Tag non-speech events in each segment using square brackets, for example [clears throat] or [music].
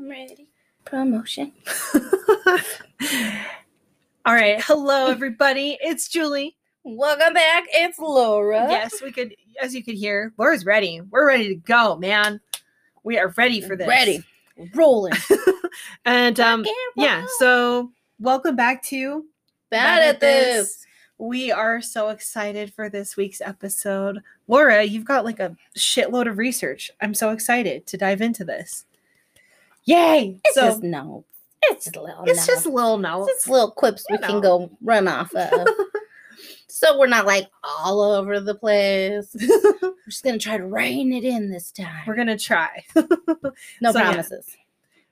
I'm ready. Promotion. [laughs] All right. Hello, everybody. It's Julie. Welcome back. It's Laura. Yes, we could, as you could hear, Laura's ready. We're ready to go, man. We are ready for this. Ready. Rolling. [laughs] and um, yeah. So welcome back to Bad at this. We are so excited for this week's episode. Laura, you've got like a shitload of research. I'm so excited to dive into this. Yay! It's so just no. It's just little. it's just little notes. It's just little quips we You can go run off of. [laughs] so we're not like all over the place. [laughs] we're just gonna try to rein it in this time. We're gonna try. [laughs] no so, yeah. promises.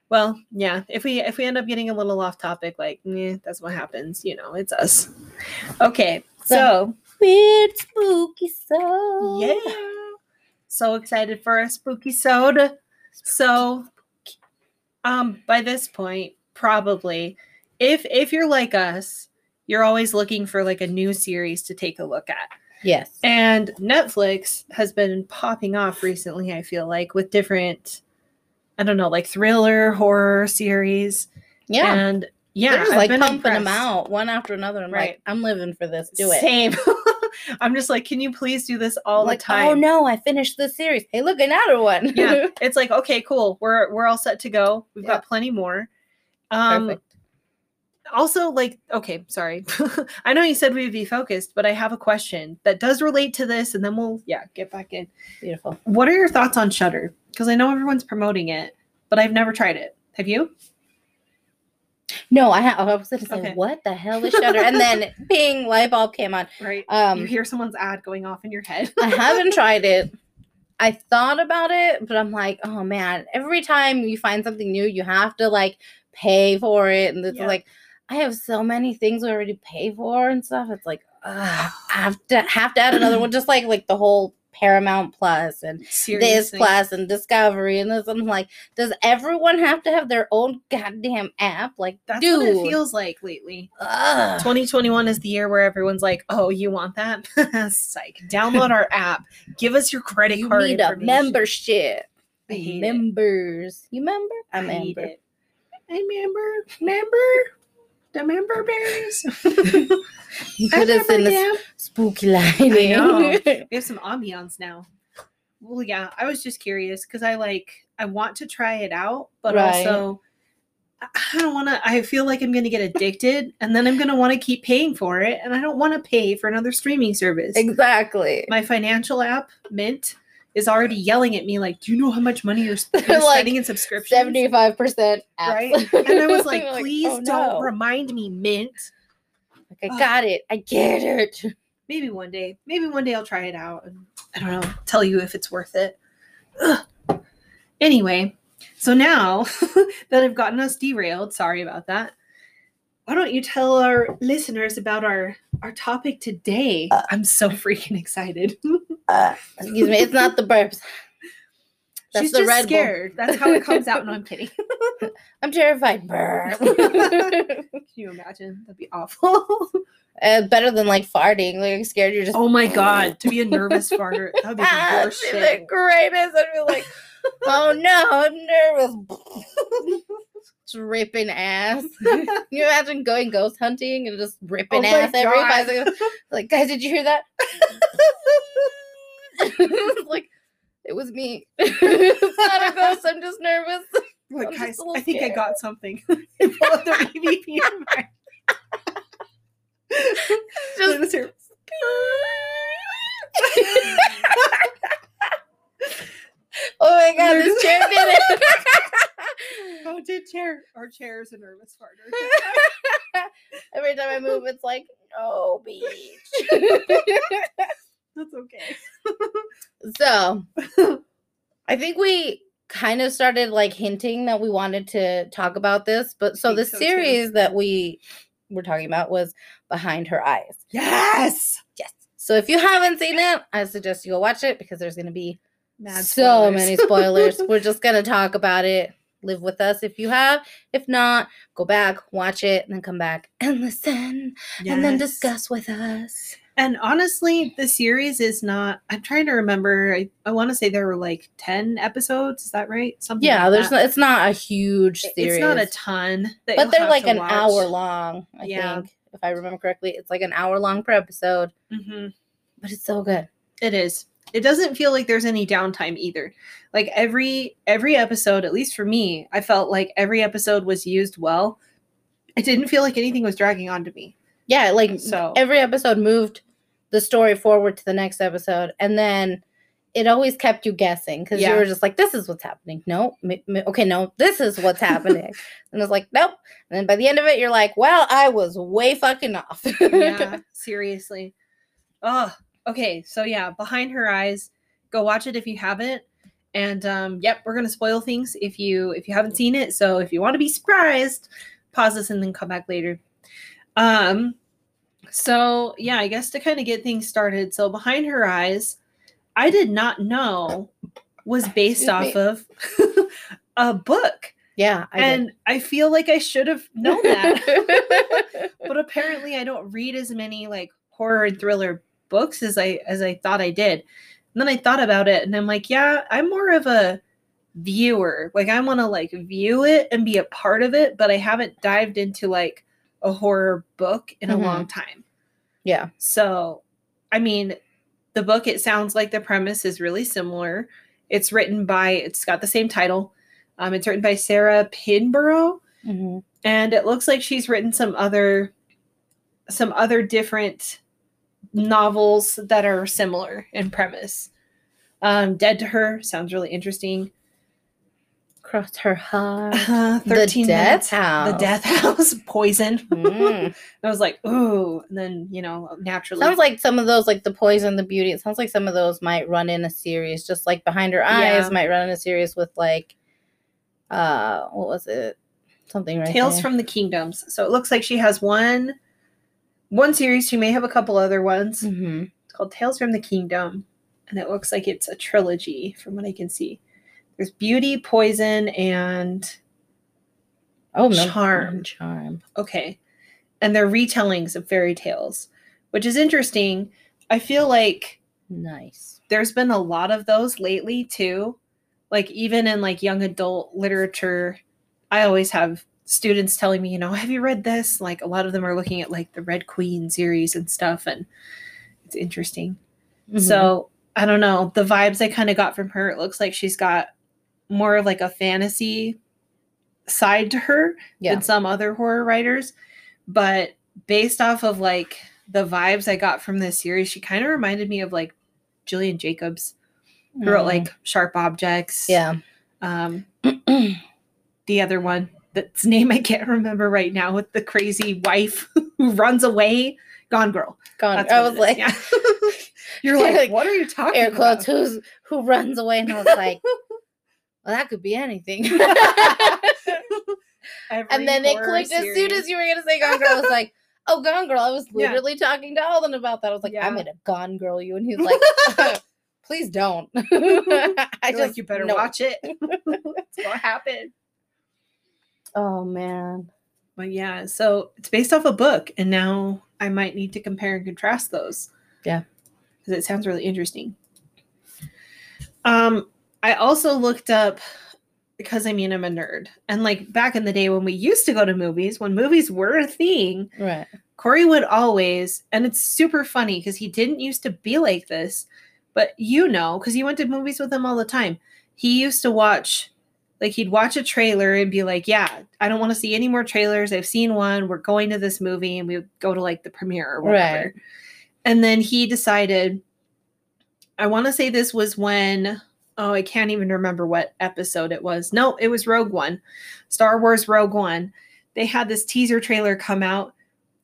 Well, yeah. If we if we end up getting a little off topic, like eh, that's what happens. You know, it's us. Okay, so Weird spooky-sode. yeah, so excited for a spooky-sode. So, um, by this point, probably, if if you're like us, you're always looking for like a new series to take a look at. Yes. And Netflix has been popping off recently, I feel like, with different, I don't know, like thriller, horror series. Yeah. And yeah, They're just like pumping them out one after another. I'm Right. like, I'm living for this. Do it. Same. [laughs] I'm just like, can you please do this all like, the time? oh no, I finished the series. Hey, look, another one. yeah. [laughs] It's like, okay, cool. We're we're all set to go. We've Yeah. got plenty more. Um Perfect. also like okay sorry [laughs] i know you said we would be focused but i have a question that does relate to this and then we'll yeah get back in Beautiful. What are your thoughts on Shudder? Because I know everyone's promoting it, but I've never tried it. Have you? No, I, ha- I was going to say, Okay. what the hell is Shudder? and then [laughs] ping, light bulb came on. Right. Um, you hear someone's ad going off in your head. I haven't [laughs] tried it. I thought about it, but I'm like, oh man, every time you find something new, you have to like pay for it. And it's Yeah. like, I have so many things I already pay for and stuff. It's like, ugh, I have to have to add another one, just like like the whole Paramount Plus and this Plus and Discovery and this. I'm like, does everyone have to have their own goddamn app? Like, That's dude, what it feels like lately. ugh. 2021 is the year where everyone's like, "Oh, you want that? [laughs] Psych! Download our app. Give us your credit you card need a membership. Hate it. Members, you member? I I member. I member, member, the member berries. [laughs] You put us in the spooky lighting. [laughs] we have some ambiance now. Well, yeah, I was just curious because I like I want to try it out, but Right. also I I don't want to. I feel like I'm going to get addicted, and then I'm going to want to keep paying for it, and I don't want to pay for another streaming service. exactly. My financial app, Mint, is already yelling at me like, "Do you know how much money you're [laughs] like, spending in subscriptions?" Seventy-five percent Right, and I was [laughs] like, "Please oh, don't no. remind me, Mint." Like, I got it. I get it. [laughs] maybe one day maybe one day i'll try it out and i don't know tell you if it's worth it Ugh. anyway so now that i've gotten us derailed sorry about that why don't you tell our listeners about our our topic today i'm so [laughs] freaking excited Uh, excuse me. It's not the burps. [laughs] That's she's the just Red Bull. that's how it comes out no i'm kidding [laughs] I'm terrified. Burp. can you imagine that'd be awful uh, better than like farting. Like I'm scared you're just. oh my god to be a nervous farter that would be the Ah, worst be shit the greatest. I'd be like, oh no, I'm nervous. [laughs] Dripping ass. Can [laughs] you imagine going ghost hunting and just ripping Oh ass every five seconds? [laughs] Like, guys, did you hear that? like, it was me. it's not a ghost. I'm just nervous. Like, I'm guys, I think I got something. Pull out their EVP in my- Just [laughs] oh my god, this chair did it. Oh, did chair? Our chair is a nervous farter. [laughs] Every time I move, it's like, no, beach. [laughs] That's okay. so, I think we kind of started like hinting that we wanted to talk about this, but so the so, too. series that we were talking about was Behind Her Eyes. Yes. Yes. So if you haven't seen it, I suggest you go watch it because there's going to be Mad so spoilers. many [laughs] spoilers. We're just going to talk about it. Live with us if you have. If not, go back, watch it, and then come back and [laughs] listen, and then discuss with us. And honestly, the series is not. I'm trying to remember. I, I want to say there were like ten episodes. Is that right? Something. Yeah, like there's it's not a huge series. It's not a ton. that but they're like an watch. hour long. I Yeah. think, if I remember correctly, it's like an hour long per episode. Mm-hmm. But it's so good. It is. It doesn't feel like there's any downtime either. Like every every episode, at least for me, I felt like every episode was used well. It didn't feel like anything was dragging on to me. Yeah, like So- every episode moved the story forward to the next episode, and then it always kept you guessing because Yeah. you were just like, "This is what's happening." No, m- m- okay, no, this is what's happening, [laughs] and it's like, "Nope." And then by the end of it, you're like, "Well, I was way fucking off." Yeah, [laughs] seriously. Oh, okay. So yeah, behind her eyes. Go watch it if you haven't. And um, yep, we're gonna spoil things if you if you haven't seen it. So if you want to be surprised, pause this and then come back later. Um, so yeah, I guess to kind of get things started. So behind her eyes, I did not know was [laughs] based Excuse off me. of [laughs] a book, yeah, I did. and I feel like I should have known that [laughs] but apparently I don't read as many like horror and thriller books as I as I thought I did. And then I thought about it and I'm like, yeah, I'm more of a viewer. Like I want to like view it and be a part of it, but I haven't dived into like a horror book in Mhm. a long time. yeah, So, I mean, the book it sounds like the premise is really similar. It's written by it's got the same title. Um, it's written by Sarah Pinborough Mhm. and it looks like she's written some other some other different novels that are similar in premise um dead to her sounds really interesting cross her heart. uh, The 13 Death minutes House. the death house [laughs] poison [laughs] Mm. i was like ooh and then you know naturally Sounds like some of those, like the poison, the beauty. It sounds like some of those might run in a series, just like behind her eyes Yeah. might run in a series with like, uh, what was it? Something right tales there. from the kingdoms so it looks like she has one one series she may have a couple other ones Mhm. It's called Tales from the Kingdom, and it looks like it's a trilogy from what I can see. There's Beauty, Poison, and Oh no, Charm. charm. okay, and they're retellings of fairy tales, which is interesting. I feel like Nice. there's been a lot of those lately too. Like even in like young adult literature, I always have students telling me, you know, have you read this? Like a lot of them are looking at like the Red Queen series and stuff, and it's interesting. Mhm. So I don't know. The vibes I kind of got from her, it looks like she's got more of like a fantasy side to her yeah, than some other horror writers. But based off of like the vibes I got from this series, she kind of reminded me of like Jillian Jacobs, who wrote Mhm. like Sharp Objects. yeah. Um, [clears throat] the other one, that's name I can't remember right now, with the crazy wife [laughs] who runs away. Gone Girl. Gone. I was like, yeah. [laughs] You're like, Like, what are you talking air about? quotes. Who's who runs away? And I was like, [laughs] well, that could be anything. And then it clicked as soon as you were gonna say Gone Girl. I was like, oh, Gone Girl. I was Yeah. literally talking to Alden about that. I was like, Yeah. I'm gonna Gone Girl you, and he's like, please don't. I I just like you better no. watch it. That's what happened. Oh man. But yeah, so it's based off a book, and now I might need to compare and contrast those. Yeah. because it sounds really interesting. Um, I also looked up because I mean I'm a nerd, and like back in the day when we used to go to movies, when movies were a thing, Right. Corey would always, and it's super funny because he didn't used to be like this, but you know, because you went to movies with him all the time. He used to watch, like, he'd watch a trailer and be like, Yeah, I don't want to see any more trailers. I've seen one. We're going to this movie, and we would go to like the premiere or whatever. Right. And then he decided, I want to say this was when, oh, I can't even remember what episode it was. No, it was Rogue One, Star Wars Rogue One. They had this teaser trailer come out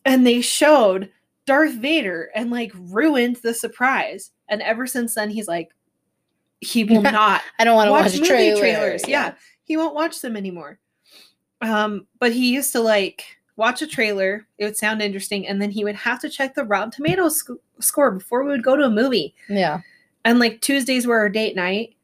and they showed Darth Vader and like ruined the surprise. And ever since then, he's like, he [laughs] will not I don't want to watch, watch, movie trailer. trailers. Yeah. he won't watch them anymore. Um, but he used to like watch a trailer. It would sound interesting, and then he would have to check the Rotten Tomatoes sc- score before we would go to a movie. Yeah. And like Tuesdays were our date night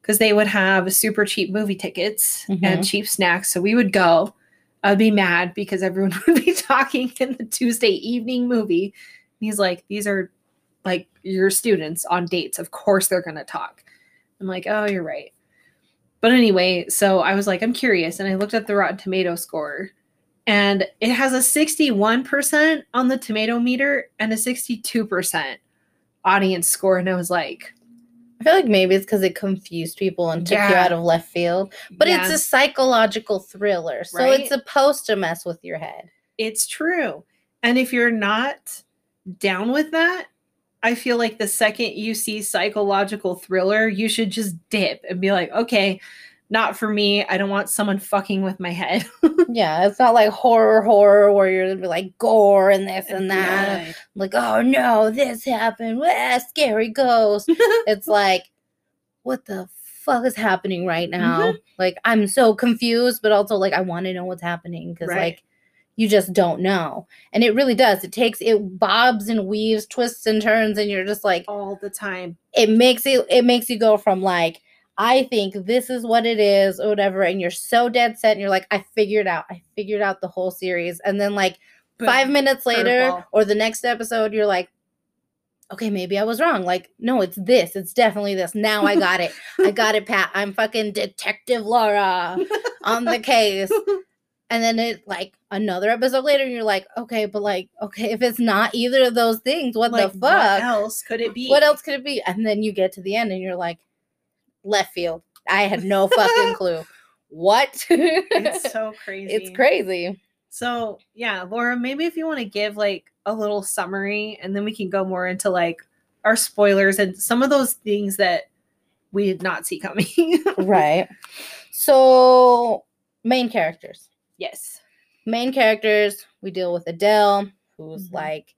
because they would have super cheap movie tickets and cheap snacks. So we would go. I'd be mad because everyone [laughs] would be talking in the Tuesday evening movie, he's like, these are like your students on dates. Of course they're gonna talk. I'm like, oh, you're right. But anyway, so I was like, I'm curious, and I looked at the Rotten Tomato score, and it has a 61% on the tomato meter and a 62% audience score. And I was like, I feel like maybe it's because it confused people and took you out of left field. But it's a psychological thriller. So Right? it's supposed to mess with your head. it's true. And if you're not down with that, I feel like the second you see psychological thriller, you should just dip and be like, okay, not for me. I don't want someone fucking with my head. [laughs] Yeah, it's not like horror horror where you're gonna be like gore and this and that. Blood. Like, oh no, this happened. Wah, scary ghost. [laughs] it's like, what the fuck is happening right now? Mm-hmm. Like, I'm so confused, but also like I want to know what's happening because Right. like you just don't know. And it really does. It takes it bobs and weaves, twists and turns, and you're just like, all the time. it makes it it makes you go from like I think this is what it is or whatever, and you're so dead set, and you're like, I figured out, I figured out the whole series, and then like five minutes later Curveball. or the next episode, you're like, okay, maybe I was wrong. Like, no, it's this, it's definitely this. Now I got it, I got it, Pat. I'm fucking Detective Laura [laughs] on the case. And then it like another episode later, and you're like, okay, but like, okay, if it's not either of those things, what like, the fuck? What else could it be? What else could it be? And then you get to the end and you're like, left field. I had no fucking [laughs] clue. What? It's so [laughs] crazy. it's crazy. So yeah, Laura, maybe if you want to give like a little summary and then we can go more into like our spoilers and some of those things that we did not see coming. [laughs] Right. So, main characters. Yes. Main characters, we deal with Adele, who's Mhm. like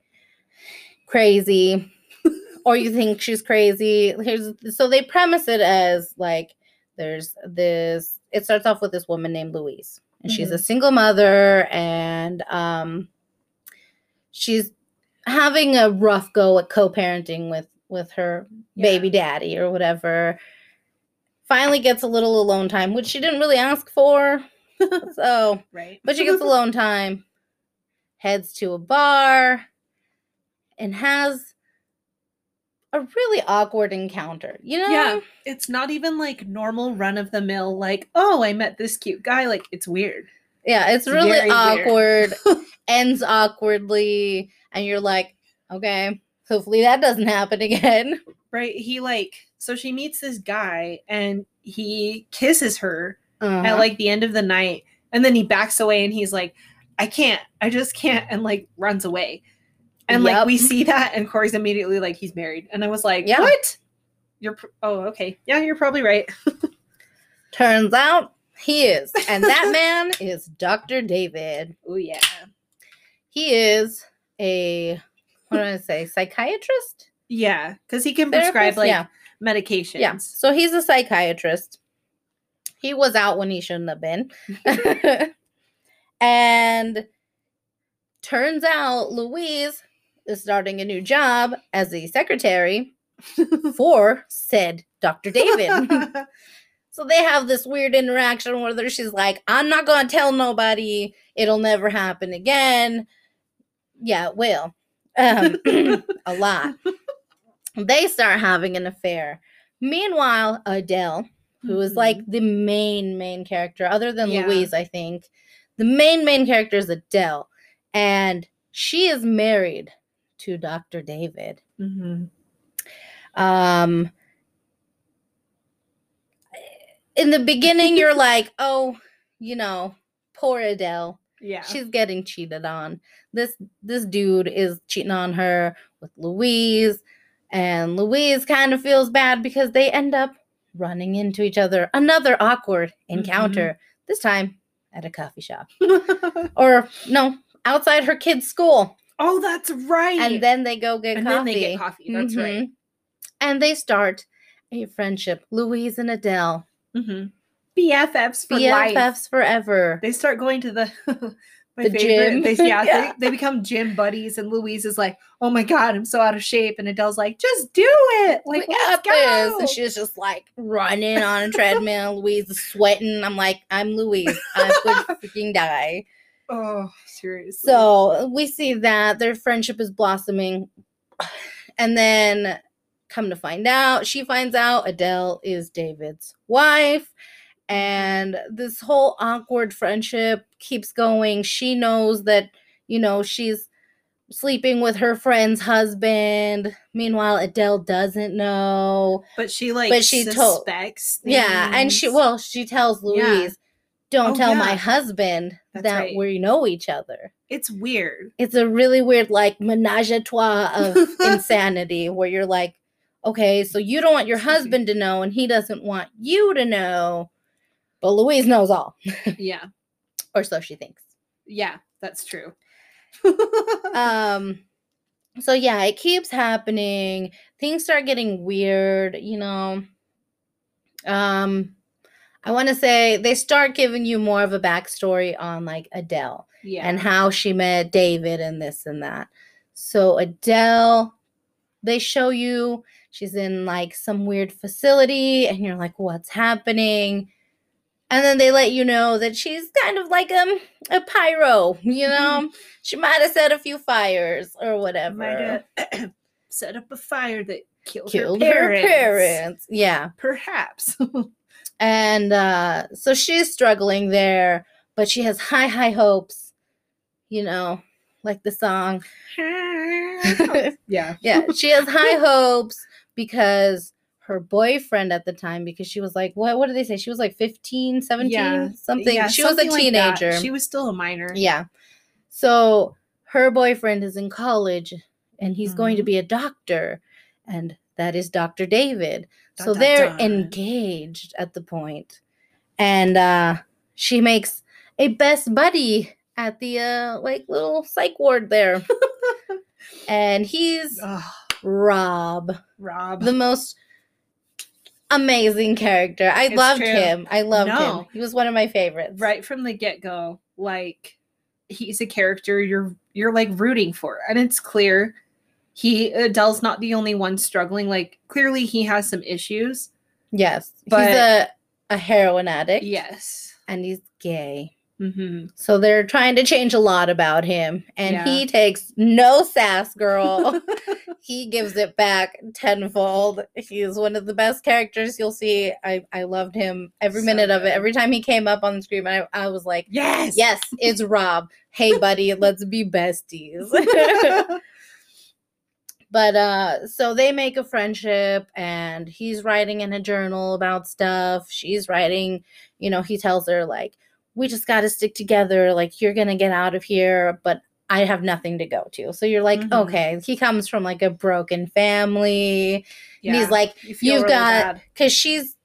crazy, or you think she's crazy. Here's so they premise it as like there's this. It starts off with this woman named Louise, and she's a single mother, and um, she's having a rough go at co-parenting with with her baby daddy or whatever. Finally gets a little alone time, which she didn't really ask for. [laughs] so, Right. but she gets alone time, heads to a bar, and has a really awkward encounter. You know? Yeah. It's not even like normal run of the mill, like, oh, I met this cute guy. Like, it's weird. Yeah, it's It's really awkward, [laughs] ends awkwardly, and you're like, okay, hopefully that doesn't happen again. Right. He like, so she meets this guy and he kisses her at Uh-huh. like the end of the night and then he backs away and he's like i can't i just can't and like runs away and like we see that and corey's immediately like he's married and i was like Yeah. what you're pr- oh okay yeah you're probably right [laughs] Turns out he is. And that [laughs] man is Dr. David. oh yeah He is a, what do I say, psychiatrist? yeah because he can prescribe like yeah. medications Yeah. So he's a psychiatrist. He was out when he shouldn't have been. [laughs] [laughs] and turns out Louise is starting a new job as a secretary [laughs] for said Dr. David. so they have this weird interaction where she's like, I'm not going to tell nobody. It'll never happen again. Yeah, it will. Um, [clears throat] a lot. They start having an affair. Meanwhile, Adele, who is like the main main character other than Yeah. Louise, I think. The main main character is Adele and she is married to Dr. David. Mhm. Um in the beginning you're [laughs] like, "Oh, you know, poor Adele. yeah She's getting cheated on. This this dude is cheating on her with Louise, and Louise kind of feels bad because they end up running into each other. Another awkward encounter. This time at a coffee shop, [laughs] or no, outside her kid's school. oh that's right And then they go get And coffee. then they get coffee, that's right. Mhm. And they start a friendship. Louise and Adele, Mhm. bffs for life BFFs forever. they start going to the [laughs] my The favorite. gym. They, yeah, [laughs] Yeah. They, they become gym buddies, and Louise is like, "Oh my god, I'm so out of shape," and Adele's like, "Just do it, like we let's go." And she's just like running on a treadmill. [laughs] Louise is sweating. I'm like, I'm Louise. I would [laughs] freaking die. Oh, seriously. So we see that their friendship is blossoming. [sighs] And then come to find out, she finds out Adele is David's wife. And this whole awkward friendship keeps going. She knows that, you know, she's sleeping with her friend's husband. Meanwhile, Adele doesn't know. but she like but she suspects. Yeah, and she well, she tells Yeah. Louise, "Don't Oh, tell my husband That's that right. we know each other." it's weird. It's a really weird, like menage a trois of [laughs] insanity, where you're like, "Okay, so you don't want your husband to know, and he doesn't want you to know, but Louise knows all, Yeah. [laughs] or so she thinks." Yeah, that's true. [laughs] um so yeah it keeps happening things start getting weird you know um i want to say they start giving you more of a backstory on like adele yeah. and how she met david and this and that so adele they show you she's in like some weird facility and you're like what's happening and then they let you know that she's kind of like um a pyro you know? She might have set a few fires or whatever. Might have [clears throat] set up a fire that killed, killed her her parents. parents. Yeah. Perhaps. [laughs] and uh so she's struggling there but she has high high hopes you know like the song. [laughs] Yeah. yeah she has high [laughs] hopes because her boyfriend at the time because she was like what what did they say? She was like 15 17 Yeah, something. Yeah, she was a something like teenager. She was still a minor. yeah. So her boyfriend is in college and he's going to Mhm. be a doctor and that is dr david. Dun, so dun, they're dun. engaged at the point and uh she makes a best buddy at the uh like little psych ward there. [laughs] And he's Ugh, rob. Rob. the most amazing character i It's loved true. him i loved him he was one of my favorites right from the get-go, like he's a character you're you're like rooting for. And it's clear he Adele's not the only one struggling. Like clearly he has some issues. yes But- he's a a heroin addict Yes. and he's gay Mm-hmm. So they're trying to change a lot about him. And Yeah. he takes no sass, girl. [laughs] [laughs] he gives it back tenfold. He's one of the best characters you'll see. I, I loved him every So minute of it. Every time he came up on the screen, I, I was like, yes. yes, it's Rob. Hey, buddy, let's be besties. [laughs] but uh so they make a friendship and he's writing in a journal about stuff she's writing you know he tells her like we just got to stick together like you're gonna get out of here but i have nothing to go to so you're like Mhm. okay he comes from like a broken family and he's like you you've really got because she's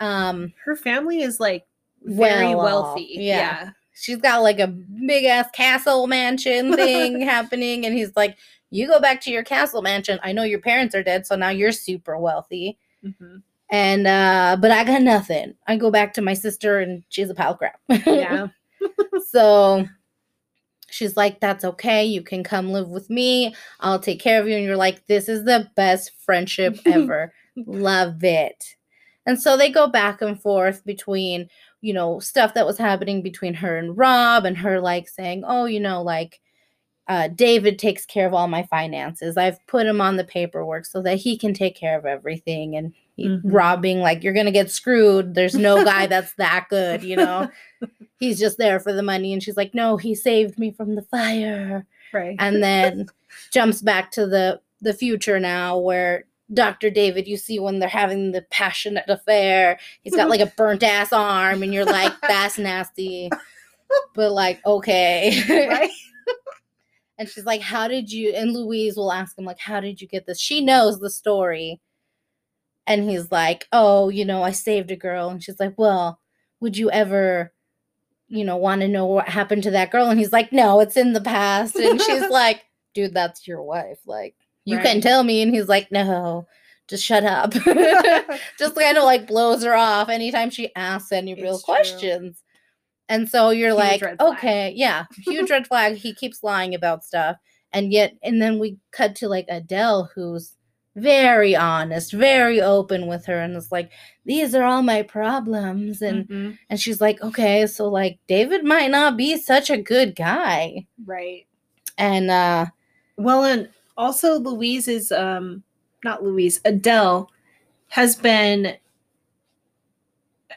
um her family is like very Well wealthy. yeah. Yeah. she's got like a big ass castle mansion [laughs] thing happening and he's like you go back to your castle mansion i know your parents are dead so now you're super wealthy Mhm. And uh but i got nothing. I go back to my sister and she's a pile of crap. Yeah. [laughs] [laughs] so she's like that's okay. You can come live with me. I'll take care of you. And you're like this is the best friendship [laughs] ever. Love it. And so they go back and forth between you know stuff that was happening between her and rob and her like saying oh you know like uh, David takes care of all my finances. I've put him on the paperwork so that he can take care of everything. And he, Mhm. Rob being like, You're going to get screwed. There's no guy that's [laughs] that good, you know? [laughs] He's just there for the money. And she's like, No, he saved me from the fire. Right. And then [laughs] jumps back to the, the future now where Dr. David, you see when they're having the passionate affair, he's got like a burnt ass arm, and you're like, That's nasty. But like, okay. right. And she's like, How did you? And Louise will ask him, like, How did you get this? She knows the story. And he's like, Oh, you know, I saved a girl. And she's like, Well, would you ever, you know, want to know what happened to that girl? And he's like, No, it's in the past. And she's [laughs] like, Dude, that's your wife. Like, you can Right. tell me. And he's like, No, just shut up. [laughs] [laughs] just kind of like blows her off anytime she asks any real true. questions. And so you're Huge like, okay, yeah, [laughs] huge red flag. He keeps lying about stuff. And yet, and then we cut to like Adele, who's very honest, very open with her, and it's like, these are all my problems. And Mhm. and she's like, okay, so like David might not be such a good guy. right. And uh Well, and also Louise is um not Louise, Adele has been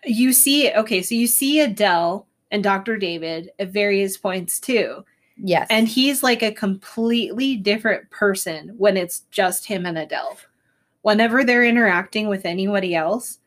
you see okay, so you see Adele and Dr. David at various points too. yes. And he's like a completely different person when it's just him and Adele. Whenever they're interacting with anybody else,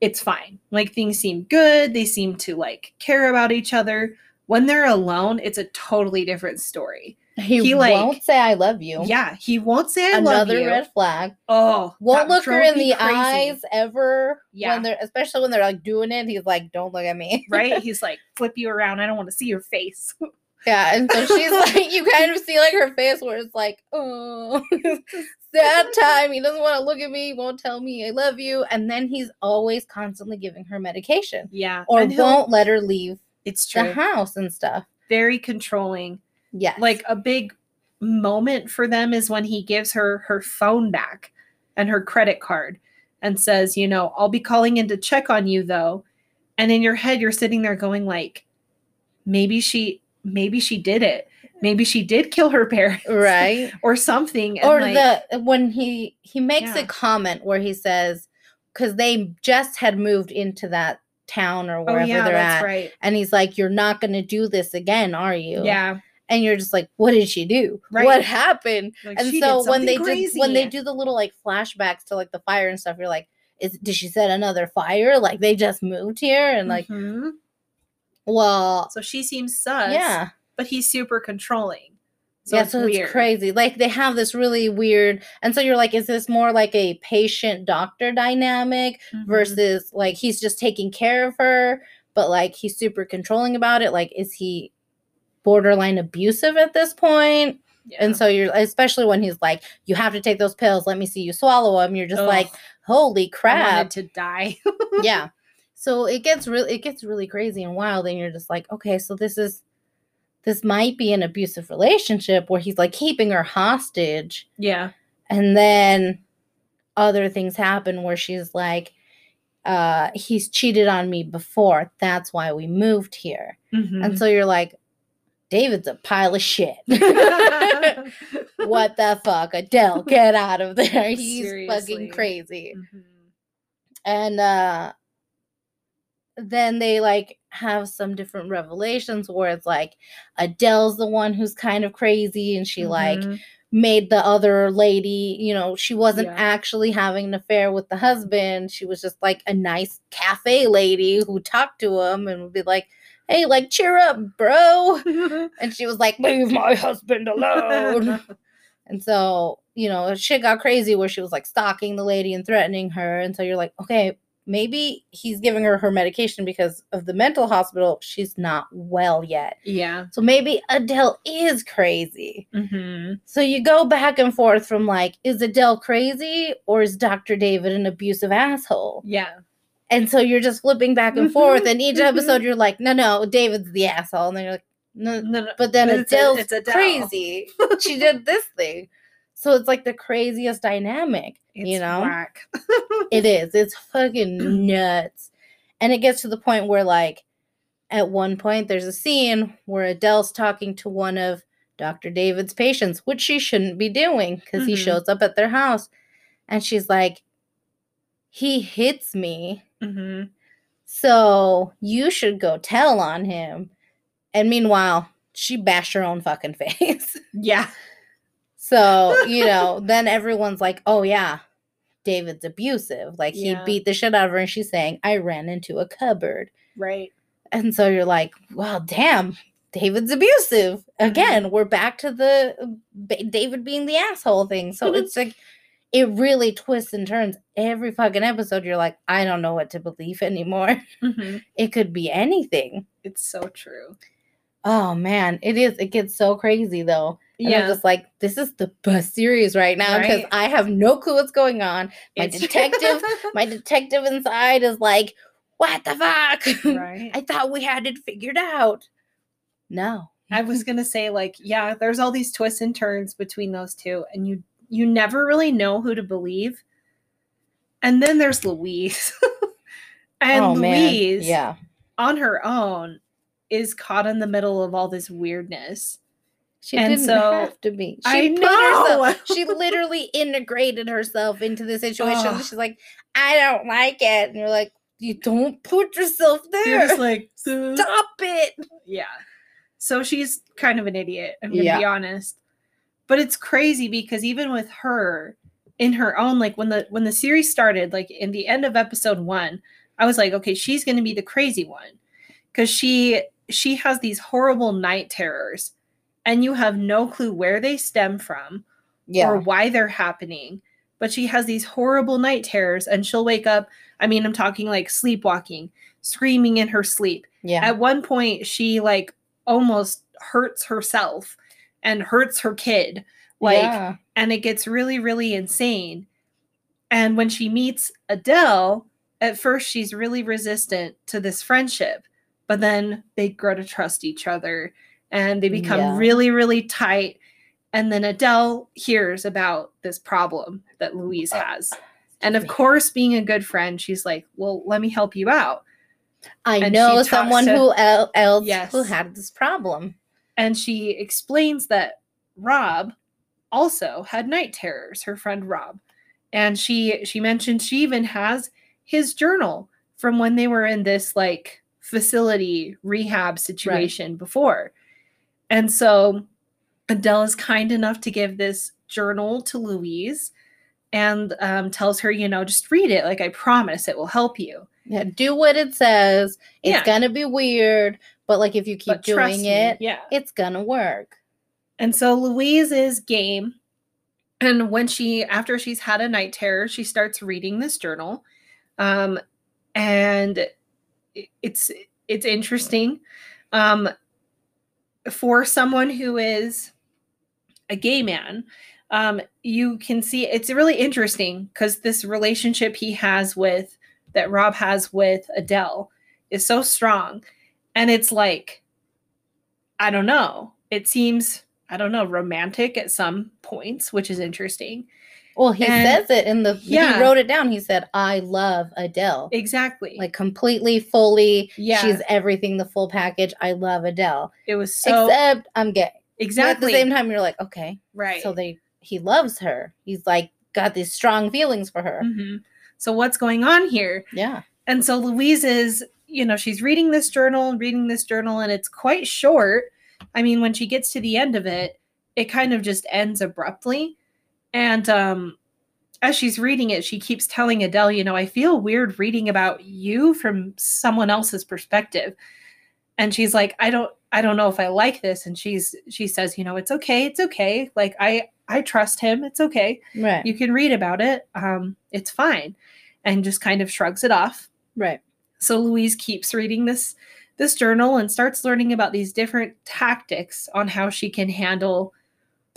it's fine. Like things seem good, they seem to like care about each other. When they're alone, it's a totally different story. He, he, like- won't say I love you. Yeah, he won't say I love Another you. red flag. Oh, Won't look her in the crazy. eyes ever. Yeah. When they're especially when they're like doing it, he's like, Don't look at me. [laughs] right? He's like, flip you around. I don't want to see your face. [laughs] Yeah, and so she's [laughs] like, you kind of see like her face where it's like, oh, sad time. He doesn't want to look at me. Won't tell me I love you, and then he's always constantly giving her medication Yeah, or won't let her leave It's the house and stuff. Very controlling. Yes, Like a big moment for them is when he gives her her phone back and her credit card and says, you know, I'll be calling in to check on you though. And in your head, you're sitting there going like, maybe she, maybe she did it. Maybe she did kill her parents, [laughs] right. or something. and, or like, the when he he makes Yeah. a comment where he says because they just had moved into that town or oh wherever yeah, they're that's at right. and he's like you're not going to do this again are you Yeah, and you're just like what did she do Right. what happened Like, and so when they something do when they do the little like flashbacks to like the fire and stuff you're like is did she set another fire like they just moved here and like Mhm. well so she seems sus. yeah but he's super controlling. So yeah it's so weird. it's crazy like they have this really weird and so you're like is this more like a patient doctor dynamic Mhm. versus like he's just taking care of her but like he's super controlling about it like is he borderline abusive at this point. Yeah. and so you're especially when he's like you have to take those pills. Let me see you swallow them you're just Ugh, like holy I crap. wanted to die. [laughs] yeah. So it gets really it gets really crazy and wild and you're just like okay so this is this might be an abusive relationship where he's like keeping her hostage. Yeah. and then other things happen where she's like uh he's cheated on me before. That's why we moved here. Mm-hmm. and so you're like david's a pile of shit [laughs] [laughs] what the fuck adele get out of there he's Seriously. fucking crazy Mhm. and uh then they like have some different revelations where it's like Adele's the one who's kind of crazy and she like Mhm. made the other lady, you know, she wasn't Yeah. actually having an affair with the husband. She was just like a nice cafe lady who talked to him and would be like, "Hey, like cheer up, bro." [laughs] And she was like, "Leave my husband alone." [laughs] And so, you know, shit got crazy where she was like stalking the lady and threatening her. And so you're like, okay, maybe he's giving her her medication because of the mental hospital. She's not well yet. yeah. So maybe Adele is crazy. hmm So you go back and forth from like, is Adele crazy or is Dr. David an abusive asshole? Yeah. And so you're just flipping back and forth. And each mhm. episode, you're like, no, no, David's the asshole. And then you're like, no, No, no, but then it's a- Adele's it's Adele. crazy. she did [laughs] this thing. So it's like the craziest dynamic, you know? It [laughs] is. It's fucking nuts. And it gets to the point where, like, at one point, there's a scene where Adele's talking to one of Dr. David's patients, which she shouldn't be doing because he Mhm. shows up at their house. And she's like, he hits me. Hmm So you should go tell on him. And meanwhile, she bashed her own fucking [laughs] face. Yeah. So, you know, [laughs] then everyone's like, oh, yeah, David's abusive. Like, Yeah. he beat the shit out of her. And she's saying, I ran into a cupboard. Right. And so you're like, well, damn, David's abusive. Again, we're back to the David being the asshole thing. So it's like, it really twists and turns every fucking episode. You're like, I don't know what to believe [laughs] anymore. hmm It could be anything. It's so true. Oh man, it is. It gets so crazy though. And I'm Yeah. just like, this is the best series right now because Right? I have no clue what's going on. My It's- detective, [laughs] my detective inside is like, what the fuck? [laughs] right. I thought we had it figured out. No. I was gonna say like, yeah, there's all these twists and turns between those two, and you you never really know who to believe. And then there's Louise. [laughs] and oh man. Louise, Yeah. on her own, is caught in the middle of all this weirdness. She And didn't so- have to be. She I know. herself. [laughs] She literally integrated herself into the situation. She's like, I don't like it. And you're like, you don't put yourself there. You're like, [laughs] Stop it. Yeah. So she's kind of an idiot, I'm gonna Yeah. be honest. But it's crazy because even with her in her own, like when the when the series started, like in the end of episode one, I was like, okay, she's gonna be the crazy one. Cause she she has these horrible night terrors, and you have no clue where they stem from Yeah. or why they're happening. But she has these horrible night terrors, and she'll wake up. I mean, I'm talking like sleepwalking, screaming in her sleep. yeah. At one point, she like almost hurts herself and hurts her kid. Like, yeah. and it gets really, really insane. And when she meets Adele, at first she's really resistant to this friendship, but then they grow to trust each other and they become Yeah. really, really tight. And then Adele hears about this problem that Louise uh, has. And of course, being a good friend, she's like, Well, let me help you out. I and know someone to- who el- else Yes. who had this problem. And she explains that Rob also had night terrors, her friend Rob. And she she mentioned she even has his journal from when they were in this like facility rehab situation before. And so Adele is kind enough to give this journal to Louise and um, tells her, you know, just read it. Like, I promise it will help you. Yeah, do what it says. It's Yeah. gonna be weird, but like if you keep But doing me, it, Yeah. it's gonna work. And so Louise is game. And when she, after she's had a night terror, she starts reading this journal. Um, and it's it's interesting. Um, for someone who is a gay man, um, you can see it's really interesting because this relationship he has with that Rob has with Adele is so strong. And it's like, I don't know. It seems, I don't know, romantic at some points, which is interesting. Well, he And- says it in the Yeah. he wrote it down. He said, I love Adele. Exactly. Like completely, fully. yeah, She's everything, the full package. I love Adele. it was so Except I'm gay. But exactly at the same time, you're like, okay. right. So they he loves her. He's like got these strong feelings for her. Mhm. So what's going on here? Yeah. And so Louise is, you know, she's reading this journal and reading this journal, and it's quite short. I mean, when she gets to the end of it, it kind of just ends abruptly. And um, as she's reading it, she keeps telling Adele, you know, I feel weird reading about you from someone else's perspective. And she's like, I don't, I don't know if I like this. And she's, she says, you know, it's okay, it's okay. Like I, I trust him. It's okay. Right. You can read about it. Um, it's fine. And just kind of shrugs it off. right. So Louise keeps reading this this journal and starts learning about these different tactics on how she can handle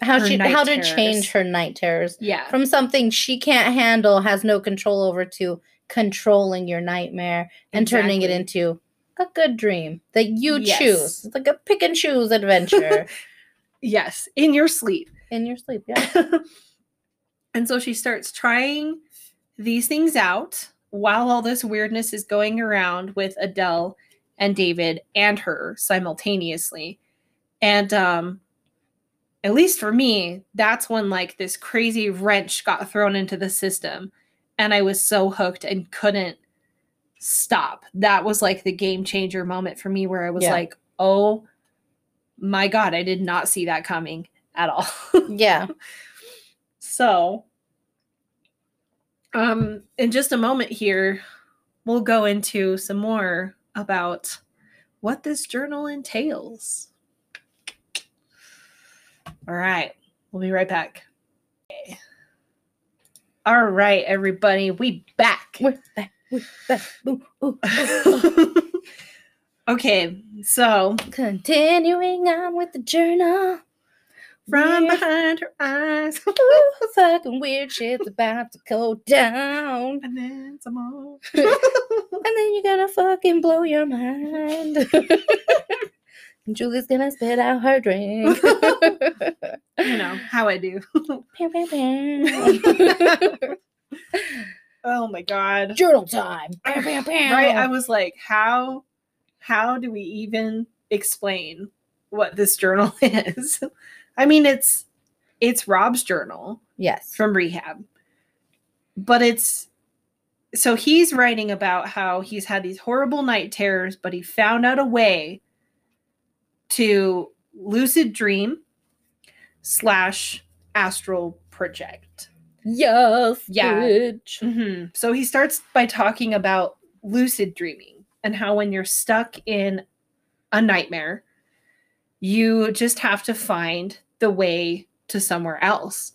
How she how to terrors. change her night terrors yeah from something she can't handle, has no control over, to controlling your nightmare and turning it into a good dream that you Yes. choose. It's like a pick and choose adventure [laughs] yes in your sleep in your sleep. Yeah. [laughs] and so she starts trying these things out while all this weirdness is going around with Adele and David and her simultaneously and um at least for me that's when like this crazy wrench got thrown into the system and I was so hooked and couldn't stop. That was like the game changer moment for me where I was Yeah. like, "Oh my god, I did not see that coming at all." [laughs] Yeah. so, um in just a moment here, we'll go into some more about what this journal entails. All right. We'll be right back. Okay. All right, everybody, we back. We're back. We're back. Ooh, ooh, ooh. [laughs] okay, so Continuing on with the journal. From behind her eyes, [laughs] Ooh, fucking weird shit's about to go down. and then some more. [laughs] And then you're gonna fucking blow your mind. [laughs] And Julie's gonna spit out her drink. you know how I do. Oh my god. Journal time. [sighs] Right? I was like, how how do we even explain what this journal is? I mean, it's it's Rob's journal yes. from rehab. But it's so he's writing about how he's had these horrible night terrors, but he found out a way to lucid dream slash astral project. Yes. Yeah. Mhm. So he starts by talking about lucid dreaming and how when you're stuck in a nightmare, you just have to find the way to somewhere else.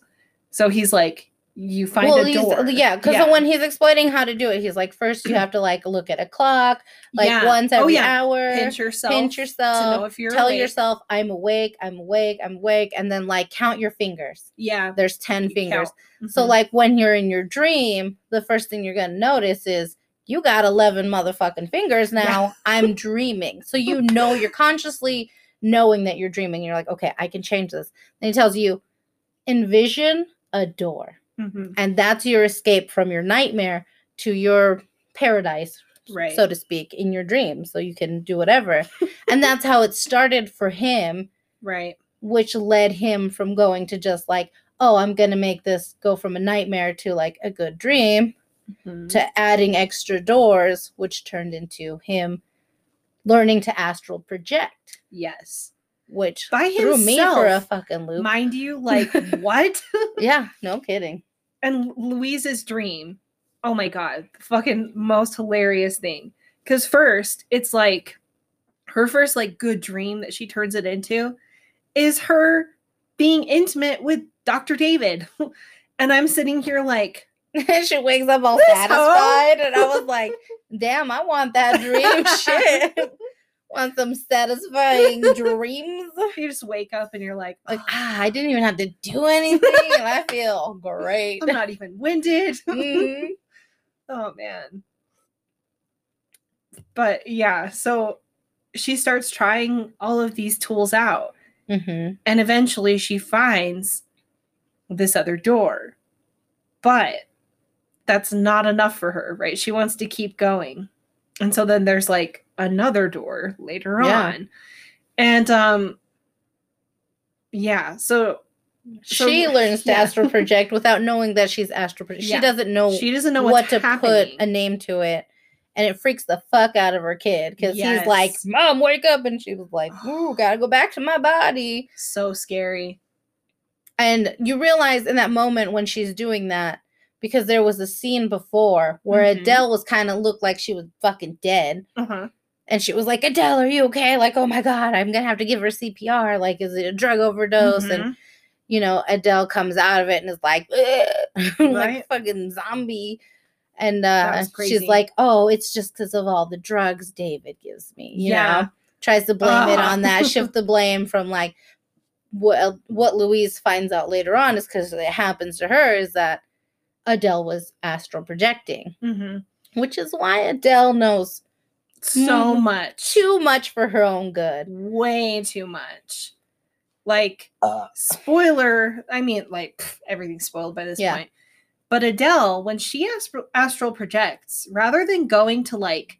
So he's like, you find well, a door. yeah, because when he's explaining how to do it, he's like, first you mm. have to like look at a clock, like Yeah. once Oh, every yeah. hour. pinch yourself, pinch to yourself, know if you're tell awake. yourself, I'm awake, I'm awake, I'm awake, and then like count your fingers. Yeah. There's 10 You fingers. count. So, like, when you're in your dream, the first thing you're going to notice is you got 11 motherfucking fingers now. I'm dreaming. So, you know, you're consciously knowing that you're dreaming. You're like, okay, I can change this. Then he tells you, envision a door. Mhm. And that's your escape from your nightmare to your paradise, right. so to speak, in your dream. So you can do whatever. and that's how it started for him, right. which led him from going to just like, oh, I'm going to make this go from a nightmare to like a good dream Mhm. to adding extra doors, which turned into him learning to astral project, Yes. which By threw me for a fucking loop. Mind you, [laughs] like what? yeah, no kidding. and Louise's dream. Oh my god, the fucking most hilarious thing. Cause first, it's like her first like good dream that she turns it into is her being intimate with Dr. David. [laughs] and I'm sitting here like, [laughs] she wakes up all satisfied, and I was like, "Damn, I want that dream [laughs] shit. want some satisfying dreams? you just wake up and you're like, Like, "Ah, ah, I didn't even have to do anything, and I feel great." I'm not even winded. [laughs] [laughs] Mhm. Oh man. But yeah, so she starts trying all of these tools out. Mhm. And eventually she finds this other door. But that's not enough for her, right? She wants to keep going. And so then there's like another door later Yeah. on. And um yeah, so So- she learns to yeah. astral [laughs] project without knowing that she's astral project. Yeah. She doesn't know she doesn't know what to happening. put a name to it. And it freaks the fuck out of her kid because he's like, Mom, wake up. And she was like, Ooh, [sighs] gotta go back to my body. so scary. And you realize in that moment when she's doing that, because there was a scene before where Mhm. Adele was kind of looked like she was fucking dead. Uh-huh. And she was like, Adele, are you okay? Like, oh my God, I'm gonna have to give her CPR. Like, is it a drug overdose? And Mhm. you know, Adele comes out of it and is like, "Ugh," [laughs] like Right. fucking zombie. And uh, she's like, oh, it's just because of all the drugs David gives me. You Yeah. know, tries to blame it on that, shift the blame from like what what Louise finds out later on is because it happens to her is that Adele was astral projecting, Mhm. which is why Adele knows So Mhm. much. too much for her own good. way too much. Like spoiler, I mean like pff, everything's spoiled by this Yeah. point. But Adele, when she astral, astral projects, rather than going to like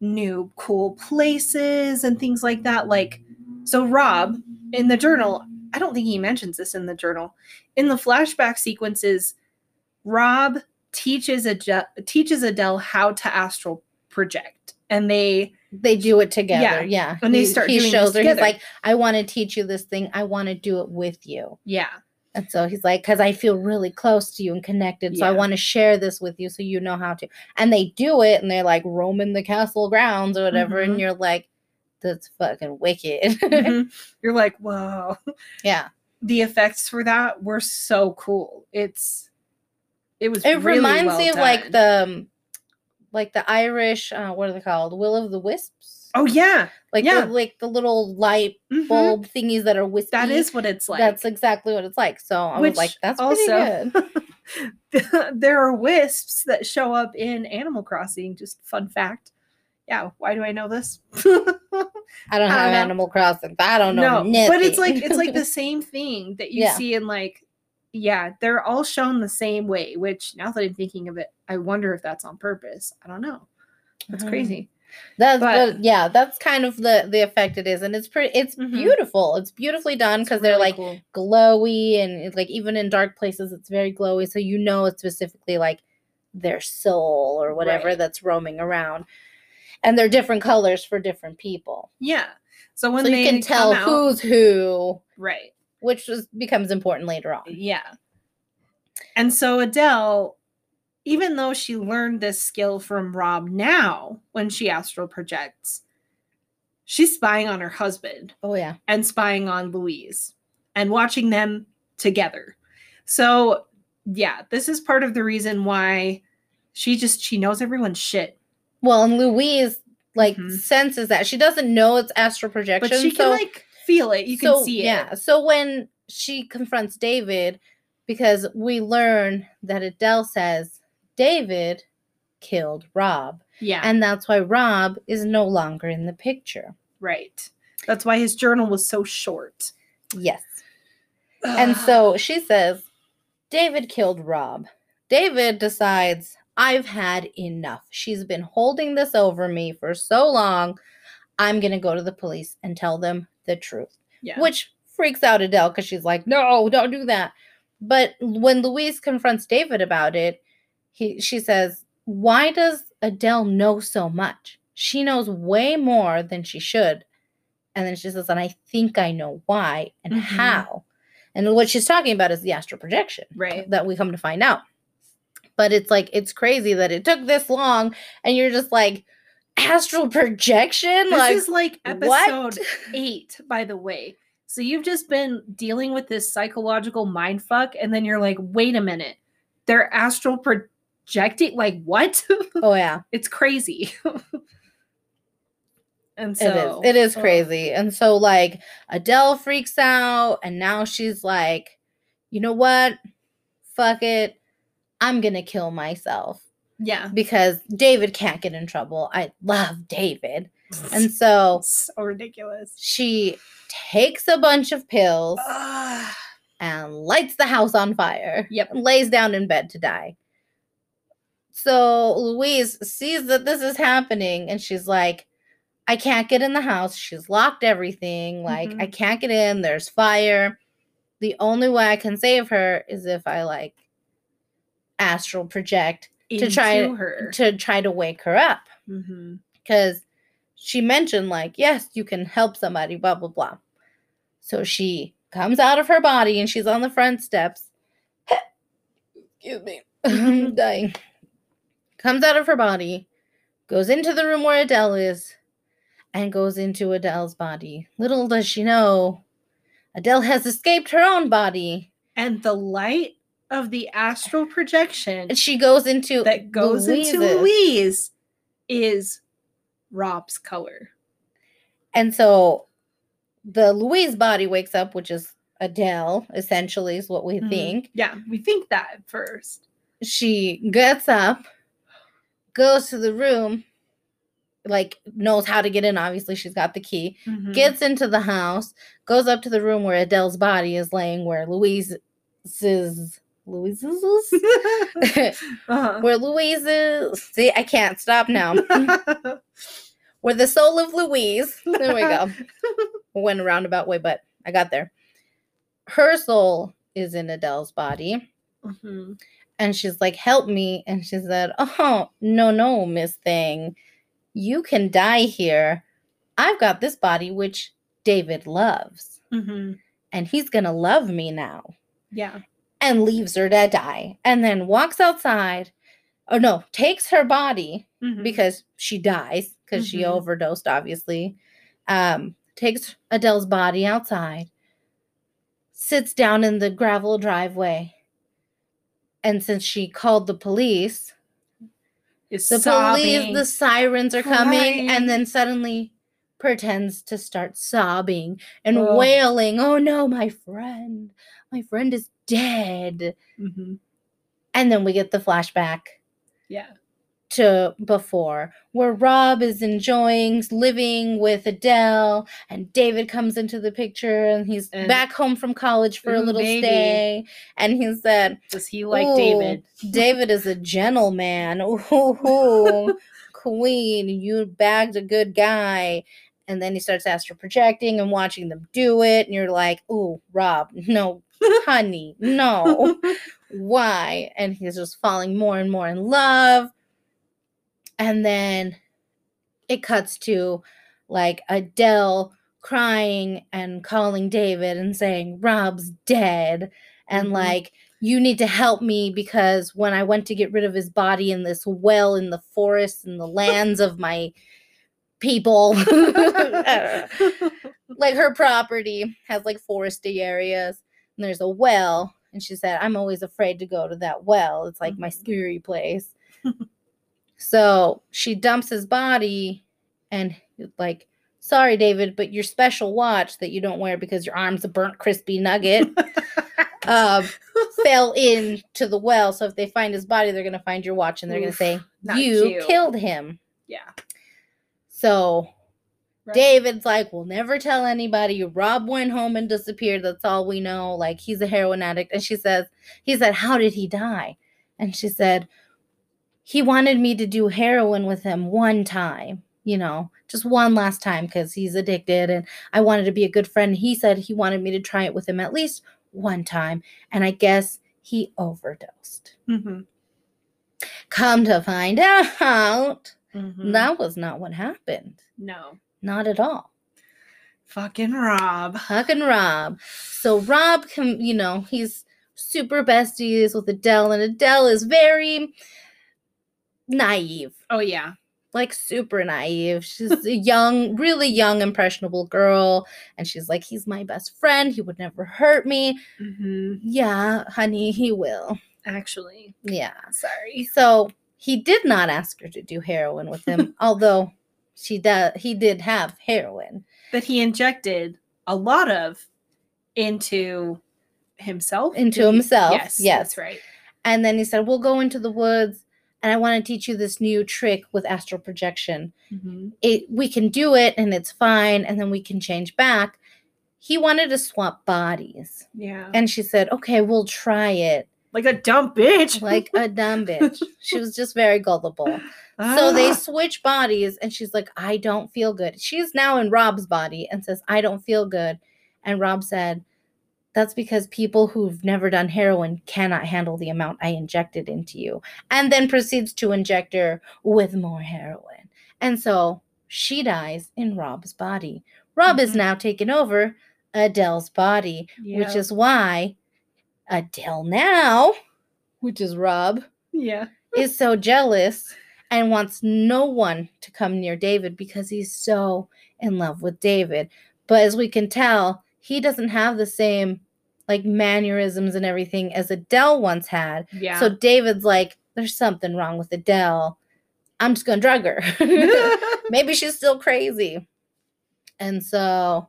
new cool places and things like that, like so Rob in the journal, I don't think he mentions this in the journal. In the flashback sequences, Rob teaches Adele, teaches Adele how to astral project, and they They do it together. Yeah. Yeah. And they He- start he doing shows her, he's like, I want to teach you this thing. I want to do it with you. yeah And so he's like, because I feel really close to you and connected. So I want to share this with you so you know how to. And they do it and they're like roaming the castle grounds or whatever. Mhm. And you're like, that's fucking wicked. [laughs] Mhm. You're like, whoa. yeah. The effects for that were so cool. It's it was It really reminds well me of like the, um, like the Irish, uh, what are they called? Will of the Wisps? Oh yeah. Like, yeah. the, like the little light Mhm. bulb thingies that are wispy. That is what it's like. That's exactly what it's like. So I was like, Which that's pretty also- good. [laughs] there are wisps that show up in Animal Crossing. Just fun fact. Yeah, why do I know this? I don't [laughs] I have don't. Animal Crossing. I don't know. no, but it's like it's like the [laughs] same thing that you Yeah. see in like yeah, they're all shown the same way, which now that I'm thinking of it, I wonder if that's on purpose. I don't know. That's Mhm. crazy. That's but- but, yeah, that's kind of the the effect it is, and it's pretty. It's Mhm. beautiful. It's beautifully done because they're like cool. glowy and it's like even in dark places, it's very glowy. So you know it's specifically like their soul or whatever Right. that's roaming around, and they're different colors for different people. Yeah. So when so they you can tell out- who's who, right. Which was, becomes important later on. Yeah. And so Adele, even though she learned this skill from Rob now when she astral projects, she's spying on her husband Oh yeah, and spying on Louise and watching them together. So, yeah, this is part of the reason why she just she knows everyone's shit. well, and Louise like Mhm. senses that she doesn't know it's astral projection, But she can so like feel it. You can so, see it. Yeah. So when she confronts David, because we learn that Adele says David killed Rob. Yeah. And that's why Rob is no longer in the picture. right. That's why his journal was so short. Yes. [sighs] And so she says, David killed Rob. David decides, I've had enough. She's been holding this over me for so long. I'm going to go to the police and tell them the truth. yeah. which freaks out Adele because she's like, "No, don't do that." But when Louise confronts David about it, he she says, "Why does Adele know so much? She knows way more than she should." And then she says, "And I think I know why and Mhm. how." And what she's talking about is the astral projection, Right. That we come to find out. But it's like it's crazy that it took this long, and you're just like, astral projection, This like is like what? episode [laughs] eight, by the way. So you've just been dealing with this psychological mind fuck, and then you're like, wait a minute, they're astral projecting. Like what? [laughs] oh yeah. it's crazy. [laughs] and so is. It is oh, crazy. And so like Adele freaks out and now she's like, "You know what? Fuck it. I'm to kill myself yeah. because David can't get in trouble. I love David." And so [laughs] so ridiculous. she takes a bunch of pills Ugh. and lights the house on fire. Yep. lays down in bed to die. So Louise sees that this is happening and she's like, I can't get in the house. She's locked everything. Like, I Mhm. can't get in. There's fire. The only way I can save her is if I like astral project to try her. to try to wake her up. Mm-hmm. Because she mentioned, like, yes, you can help somebody, blah, blah, blah. So she comes out of her body and she's on the front steps. Excuse me. I'm [laughs] dying. Comes out of her body, goes into the room where Adele is, and goes into Adele's body. Little does she know, Adele has escaped her own body. And the light of the astral projection And she goes into that goes into Louise is Rob's color. And so the Louise body wakes up, which is Adele, essentially, is what we Mhm. think. Yeah, we think that at first. She gets up, goes to the room, like knows how to get in. Obviously, she's got the key. Mhm. Gets into the house, goes up to the room where Adele's body is laying, where Louise is Louise's [laughs] Uh-huh. where Louise is. See, I can't stop now. [laughs] where the soul of Louise. There we go. [laughs] Went a roundabout way, but I got there. Her soul is in Adele's body. Mhm. And she's like, help me. And she said, Oh, no, no, Miss Thing. You can die here. I've got this body, which David loves. Mhm. And he's going to love me now. Yeah. And leaves her to die. And then walks outside. Oh, no, takes her body Mhm. because she dies because she Mhm. overdosed, obviously. Um, takes Adele's body outside, sits down in the gravel driveway. And since she called the police, is the sobbing. police, the sirens are coming, crying. and then suddenly pretends to start sobbing and Ugh. wailing, Oh no, my friend, my friend is dead. Mhm. And then we get the flashback Yeah. to before, where Rob is enjoying living with Adele, and David comes into the picture, and he's And- back home from college for a little baby. stay, and he said, Does he like "Ooh, David? [laughs] David is a gentleman. Ooh, ooh, [laughs] queen, you bagged a good guy." And then he starts astral projecting and watching them do it, and you're like, "Ooh, Rob, no, honey, no." why and he's just falling more and more in love and then it cuts to like adele crying and calling david and saying rob's dead and Mhm. like you need to help me because when i went to get rid of his body in this well in the forest and the lands of my people [laughs] [laughs] like her property has like foresty areas and there's a well and she said i'm always afraid to go to that well it's like my Mhm. scary place [laughs] so she dumps his body and like sorry david but your special watch that you don't wear because your arm's a burnt crispy nugget [laughs] um, fell into the well so if they find his body they're going to find your watch and they're going to say you cute. killed him yeah. so Right. David's like, we'll never tell anybody. Rob went home and disappeared. That's all we know. Like, he's a heroin addict. And she says, he said, How did he die? And she said, He wanted me to do heroin with him one time, you know, just one last time because he's addicted. And I wanted to be a good friend. He said he wanted me to try it with him at least one time. And I guess he overdosed. Mhm. Come to find [laughs] out, Mhm. that was not what happened. No. Not at all. Fucking Rob. Huck and Rob. So Rob can, you know, he's super besties with Adele, and Adele is very naive, Oh yeah. like super naive. She's a [laughs] young, really young, impressionable girl, and she's like, he's my best friend. He would never hurt me. hmm Yeah, honey, he will. Actually, Yeah. sorry. So he did not ask her to do heroin with him, [laughs] although she does. He did have heroin. That he injected a lot of into himself. Into himself, Yes. yes. That's right. And then he said, We'll go into the woods and I want to teach you this new trick with astral projection. Mhm. It we can do it and it's fine, and then we can change back. He wanted to swap bodies. Yeah. And she said, Okay, we'll try it. Like a dumb bitch. Like a dumb bitch. She was just very gullible. So they Ah. switch bodies, and she's like, I don't feel good. She's now in Rob's body and says, I don't feel good. And Rob said, That's because people who've never done heroin cannot handle the amount I injected into you. And then proceeds to inject her with more heroin. And so she dies in Rob's body. Rob is Mhm. now taken over Adele's body, which is why Adele now, which is Rob, yeah. is so jealous and wants no one to come near David because he's so in love with David. But as we can tell, he doesn't have the same like mannerisms and everything as Adele once had. Yeah. So David's like, there's something wrong with Adele. I'm just gonna drug her. [laughs] [laughs] Maybe she's still crazy. And so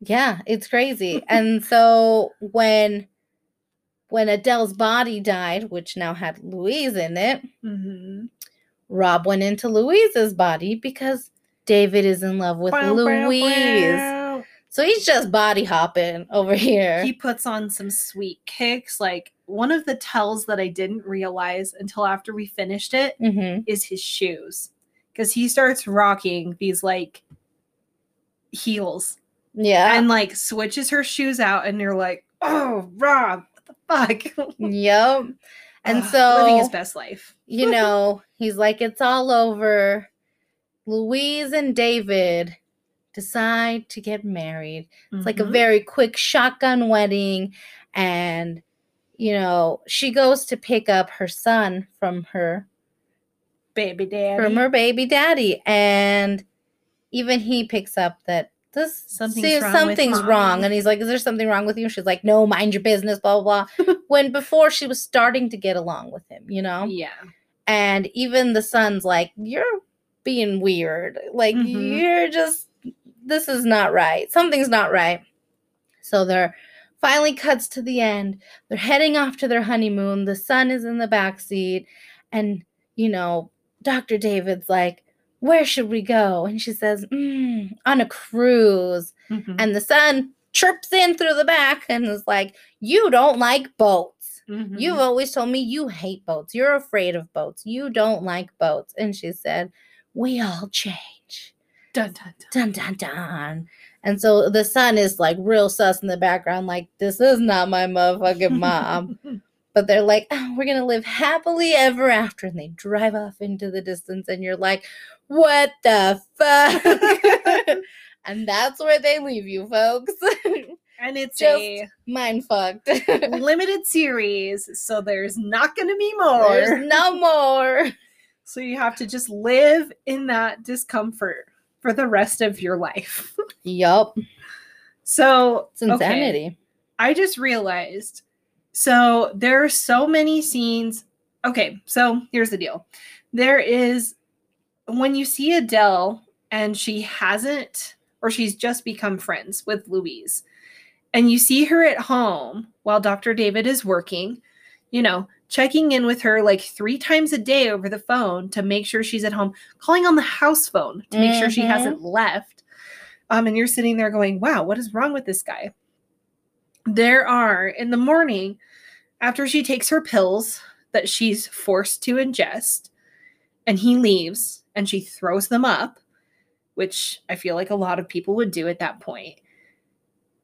yeah, it's crazy. [laughs] and so when when Adele's body died, which now had Louise in it, hmm Rob went into Louise's body because David is in love with Louise. So he's just body hopping over here. He puts on some sweet kicks. Like one of the tells that I didn't realize until after we finished it hmm is his shoes. Because he starts rocking these like heels Yeah. and like switches her shoes out, and you're like, oh, Rob, what the fuck? [laughs] yep. And so living his best life. you [laughs] know, he's like, it's all over. Louise and David decide to get married. It's like a Mhm. very quick shotgun wedding. And, you know, she goes to pick up her son from her baby daddy. from her baby daddy. And even he picks up that this Something's see, wrong with something's wrong. And he's like, Is there something wrong with you? She's like, No, mind your business, blah blah blah. [laughs] when before she was starting to get along with him, you know? Yeah. and even the son's like you're being weird like Mhm. you're just this is not right something's not right so they're finally cuts to the end they're heading off to their honeymoon the son is in the back seat and you know, Dr. David's like, where should we go? And she says, mm, on a cruise. Mhm. And the son chirps in through the back and is like, you don't like boats. Mhm. You've always told me you hate boats. You're afraid of boats. You don't like boats. And she said, we all change. dun, dun, dun. Dun dun dun. And so the son is like real sus in the background, like, this is not my motherfucking mom. [laughs] but they're like, oh, we're gonna live happily ever after. And they drive off into the distance, and you're like, what the fuck? [laughs] and that's where they leave you, folks. [laughs] and it's Just- a Mind fucked. [laughs] limited series, so there's not going to be more. There's no more. So you have to just live in that discomfort for the rest of your life. Yup. So It's okay, insanity. I just realized. So there are so many scenes. Okay, so here's the deal. There is when you see Adele and she hasn't or she's just become friends with Louise. And you see her at home while Dr. David is working, you know, checking in with her like 3 times a day over the phone to make sure she's at home, calling on the house phone to make sure she hasn't left. Um and you're sitting there going, "Wow, what is wrong with this guy?" there are in the morning after she takes her pills that she's forced to ingest and he leaves and she throws them up which i feel like a lot of people would do at that point.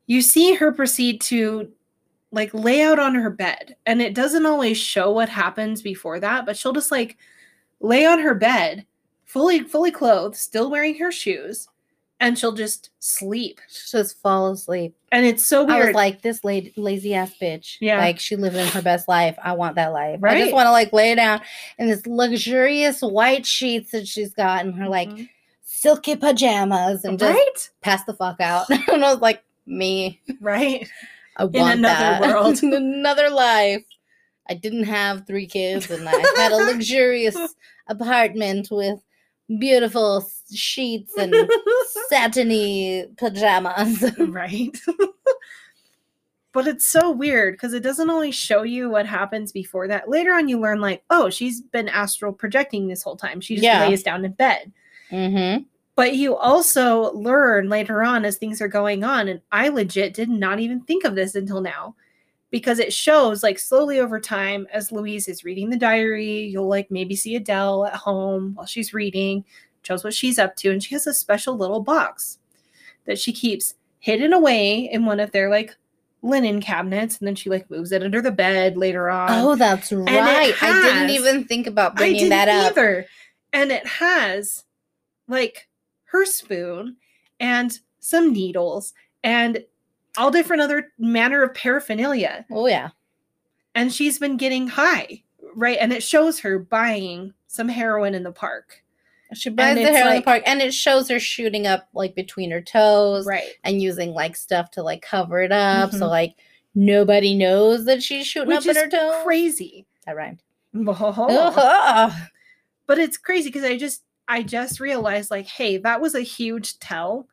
You see her proceed to like lay out on her bed and it doesn't always show what happens before that but she'll just like lay on her bed fully fully clothed still wearing her shoes and she'll just sleep She Just fall asleep. and it's so I was like, this la- lazy ass bitch. Yeah. Like she living her best life. I want that life. I just want to like lay down in this luxurious white sheets that she's got and her like Mhm. silky pajamas and just right pass the fuck out. [laughs] and I was like, me, right I want in another that. world. [laughs] in another life. I didn't have three kids and I had a [laughs] luxurious apartment with beautiful sheets and [laughs] satiny pajamas. [laughs] right [laughs] but it's so weird because it doesn't always show you what happens before that later on you learn like oh she's been astral projecting this whole time she just Yeah. lays down in bed mm-hmm. but you also learn later on as things are going on and i legit did not even think of this until now because it shows like slowly over time as louise is reading the diary you'll like maybe see adele at home while she's reading shows what she's up to and she has a special little box that she keeps hidden away in one of their like linen cabinets and then she like moves it under the bed later on Oh, that's it right. I didn't even think about bringing that up. either. And it has like her spoon and some needles and all different other manner of paraphernalia. Oh yeah. And she's been getting high, right? And it shows her buying some heroin in the park. She buys the heroin the park and it shows her shooting up like between her toes Right. and using like stuff to like cover it up. So Mhm. like nobody knows that she's shooting Which up in her toes. crazy. That rhymed. [laughs] but it's crazy because I just I just realized like, hey, that was a huge tell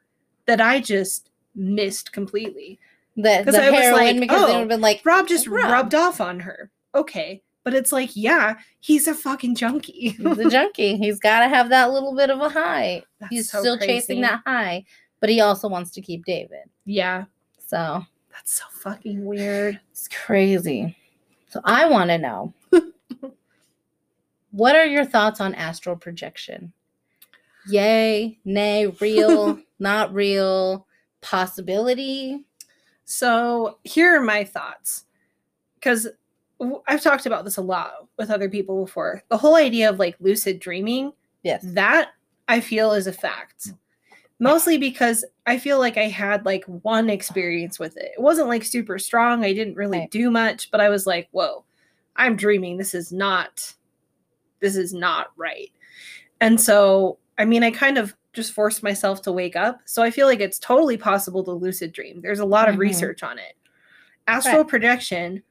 that I just missed completely. That the I was like, because they oh, would have been like, Rob just Rob. rubbed off on her. Okay. But it's like, yeah, he's a fucking junkie. he's a junkie. He's got to have that little bit of a high. That's He's so still chasing that high, but he also wants to keep David. Yeah. So That's so fucking weird. [sighs] it's crazy. So I want to know [laughs] what are your thoughts on astral projection? Yay, nay, real, [laughs] not real, possibility? So here are my thoughts. Because I've talked about this a lot with other people before. The whole idea of like lucid dreaming, Yes. that I feel is a fact. Mostly because I feel like I had like one experience with it. It wasn't like super strong. I didn't really Right. do much, but I was like, whoa, I'm dreaming. This is not, this is not right. And so, I mean, I kind of just forced myself to wake up. So I feel like it's totally possible to lucid dream. There's a lot of Mhm. research on it. Astral Right. projection,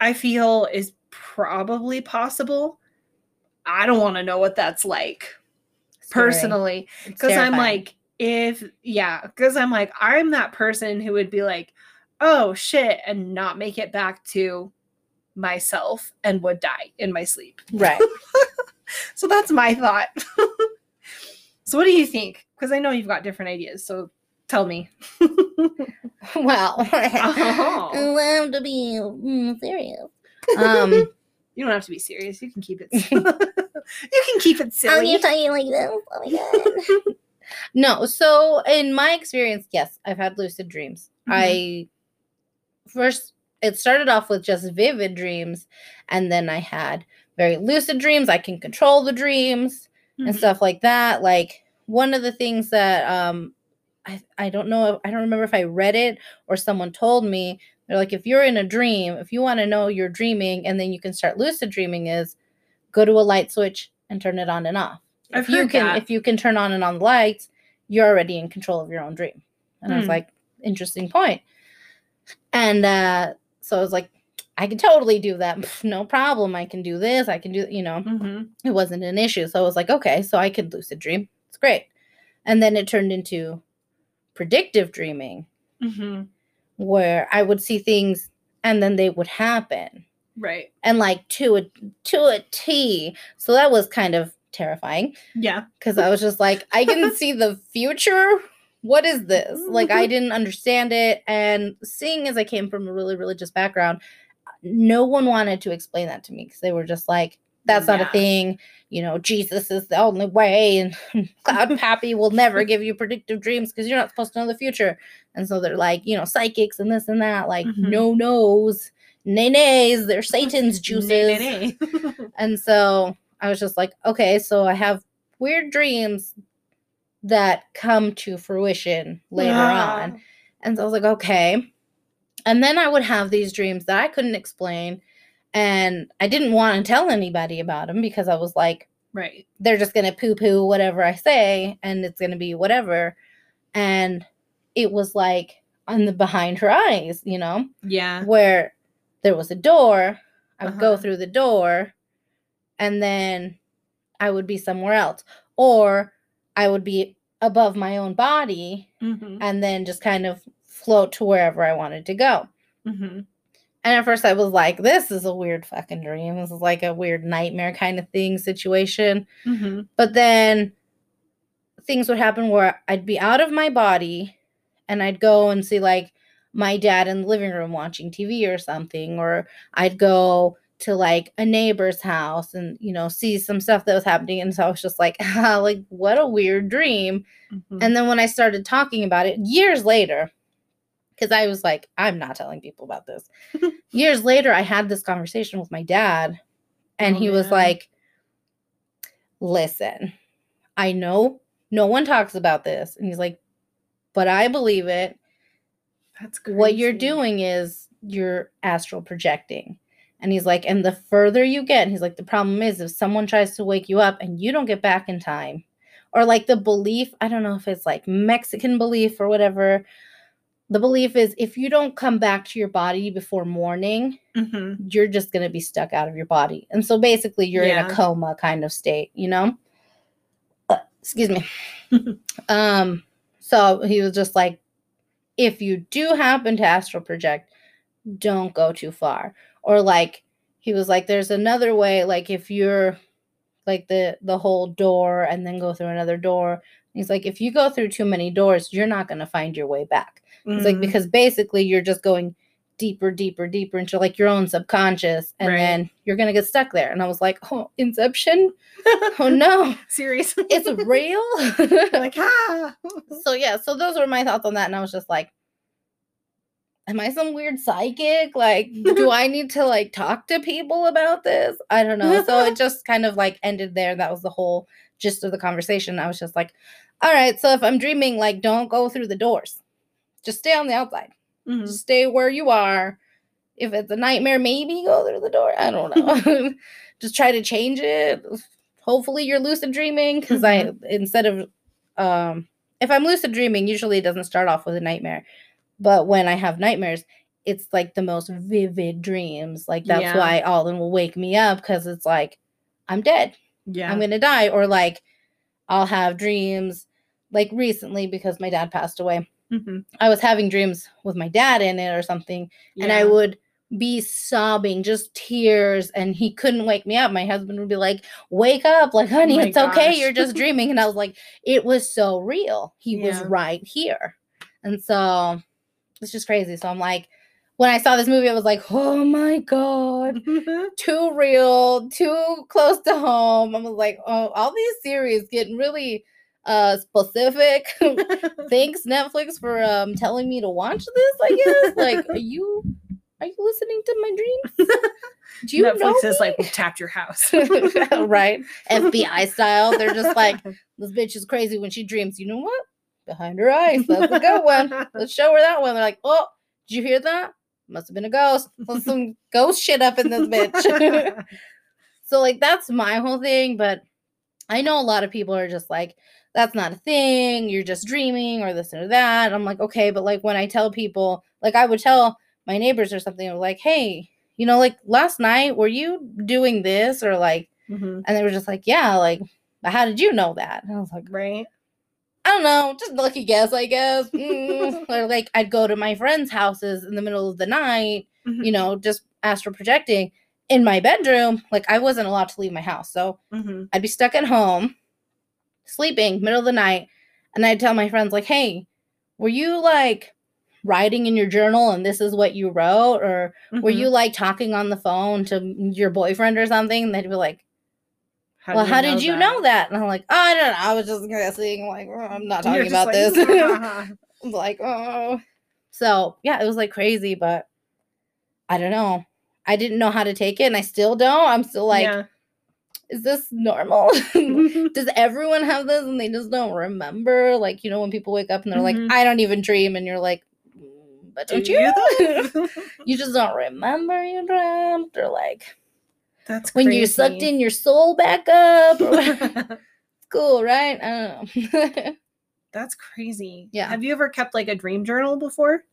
I feel, is probably possible. I don't want to know what that's like Scary. personally because i'm like if yeah because i'm like i'm that person who would be like oh shit and not make it back to myself and would die in my sleep right. [laughs] so that's my thought. [laughs] so what do you think? Because I know you've got different ideas. So tell me. [laughs] well, [laughs] Oh. I love to be mm, serious. Um, [laughs] You don't have to be serious. You can keep it. [laughs] you can keep it silly. you're talking like this? Oh my god. no, so in my experience, yes, I've had lucid dreams. I first it started off with just vivid dreams, and then I had very lucid dreams. I can control the dreams. and Mhm. stuff like that. Like one of the things that um I, I don't know if, I don't remember if I read it or someone told me they're like if you're in a dream if you want to know you're dreaming and then you can start lucid dreaming is go to a light switch and turn it on and off I've if you can that. if you can turn on and on the lights you're already in control of your own dream and I was Hmm. like interesting point. and uh so I was like I can totally do that [laughs] no problem I can do this I can do you know Mhm. it wasn't an issue. So I was like, okay, so I could lucid dream. It's great. And then it turned into predictive dreaming Mhm. where I would see things and then they would happen. Right. And like to a to a T. So that was kind of terrifying Yeah. because I was just like, I can [laughs] see the future. What is this? Like I didn't understand it. And seeing as I came from a really religious background, no one wanted to explain that to me because they were just like, that's not Yeah. a thing. You know, Jesus is the only way, and [laughs] Cloud Pappy will never give you predictive dreams because you're not supposed to know the future. And so they're like, you know, psychics and this and that, like Mhm. no nos, nay nays, they're Satan's [laughs] juices. Nay, nay. [laughs] And so I was just like, okay, so I have weird dreams that come to fruition later on. And so I was like, okay. And then I would have these dreams that I couldn't explain. And I didn't want to tell anybody about them because I was like, Right. they're just going to poo poo whatever I say and it's going to be whatever. And it was like on the behind her eyes, you know? Yeah. where there was a door. I would go Uh-huh. through the door and then I would be somewhere else. Or I would be above my own body Mhm. and then just kind of float to wherever I wanted to go. Mhm. And at first I was like, this is a weird fucking dream. This is like a weird nightmare kind of thing situation. Mhm. But then things would happen where I'd be out of my body and I'd go and see like my dad in the living room watching TV or something, or I'd go to like a neighbor's house and you know see some stuff that was happening and so I was just like ah, [laughs] like what a weird dream Mhm. and then when I started talking about it years later because I was like I'm not telling people about this [laughs] years later I had this conversation with my dad and Oh, he was like listen I know no one talks about this. And he's like, but I believe it. That's crazy. What you're doing is you're astral projecting. And he's like, and the further you get, he's like, the problem is if someone tries to wake you up and you don't get back in time, or like the belief, I don't know if it's like Mexican belief or whatever. The belief is if you don't come back to your body before morning, Mhm. you're just going to be stuck out of your body. And so basically, you're in a coma kind of state, you know? Uh, [clears throat] excuse me. [laughs] um, so he was just like, if you do happen to astral project, don't go too far. Or like, he was like, there's another way, like if you're like the the whole door and then go through another door. He's like, if you go through too many doors, you're not going to find your way back. It's like Mm. because basically you're just going deeper, deeper, deeper into like your own subconscious, and Right. then you're gonna get stuck there. And I was like, oh, Inception? [laughs] Oh no, seriously, it's real. [laughs] like ah. [laughs] so yeah, so those were my thoughts on that, and I was just like, am I some weird psychic? Like, do I need to like talk to people about this? I don't know. So it just kind of like ended there. That was the whole gist of the conversation. I was just like, all right, so if I'm dreaming, like, don't go through the doors. Just stay on the outside. Mhm. Just stay where you are. If it's a nightmare, maybe go through the door. I don't know. [laughs] Just try to change it. Hopefully you're lucid dreaming because I instead of um if I'm lucid dreaming, usually it doesn't start off with a nightmare. But when I have nightmares, it's like the most vivid dreams. Like that's Yeah. why Alden will wake me up because it's like I'm dead. Yeah. I'm gonna die. Or like I'll have dreams like recently because my dad passed away. Mhm. I was having dreams with my dad in it or something, and I would be sobbing, just tears, and he couldn't wake me up. My husband would be like, Wake up, like, honey, my it's okay. You're just [laughs] dreaming. And I was like, It was so real. He was right here. And so it's just crazy. So I'm like, when I saw this movie, I was like, Oh my God [laughs] too real, too close to home. I was like, oh, all these series getting really uh specific. [laughs] Thanks Netflix for um telling me to watch this. I guess. Like, are you are you listening to my dreams? [laughs] Do you know Netflix is me? like, we tapped your house. [laughs] right? FBI style. They're just like, this bitch is crazy when she dreams. You know what? Behind her eyes. That's a good one. Let's show her that one. They're like, oh, did you hear that? Must have been a ghost. There's some ghost shit up in this bitch. so like that's my whole thing, but I know a lot of people are just like, that's not a thing. You're just dreaming or this or that. I'm like, okay, but like when I tell people, like I would tell my neighbors or something, I'm like, hey, you know, like last night, were you doing this or like, Mhm. and they were just like, yeah, like, how did you know that? And I was like, Right. I don't know, just lucky guess, I guess. Mm. [laughs] or like I'd go to my friends' houses in the middle of the night, Mhm. you know, just astral projecting in my bedroom. Like I wasn't allowed to leave my house. So Mhm. I'd be stuck at home, sleeping, middle of the night, and I'd tell my friends, like, hey, were you like writing in your journal and this is what you wrote? Or were Mhm. you like talking on the phone to your boyfriend or something? And they'd be like, How well, how did you know that? And I'm like, oh, I don't know. I was just guessing. Like, oh, I'm not talking about like, this. [laughs] [laughs] I'm like, oh. So yeah, it was like crazy, but I don't know. I didn't know how to take it, and I still don't. I'm still like, yeah. Is this normal? [laughs] Does everyone have this and they just don't remember? Like, you know, when people wake up and they're Mhm. like, I don't even dream, and you're like, "Mm, but Do don't you you? [laughs] you just don't remember you dreamt, or like That's when you sucked in your soul back up. [laughs] Cool, right? I don't know. That's crazy. Yeah. Have you ever kept like a dream journal before?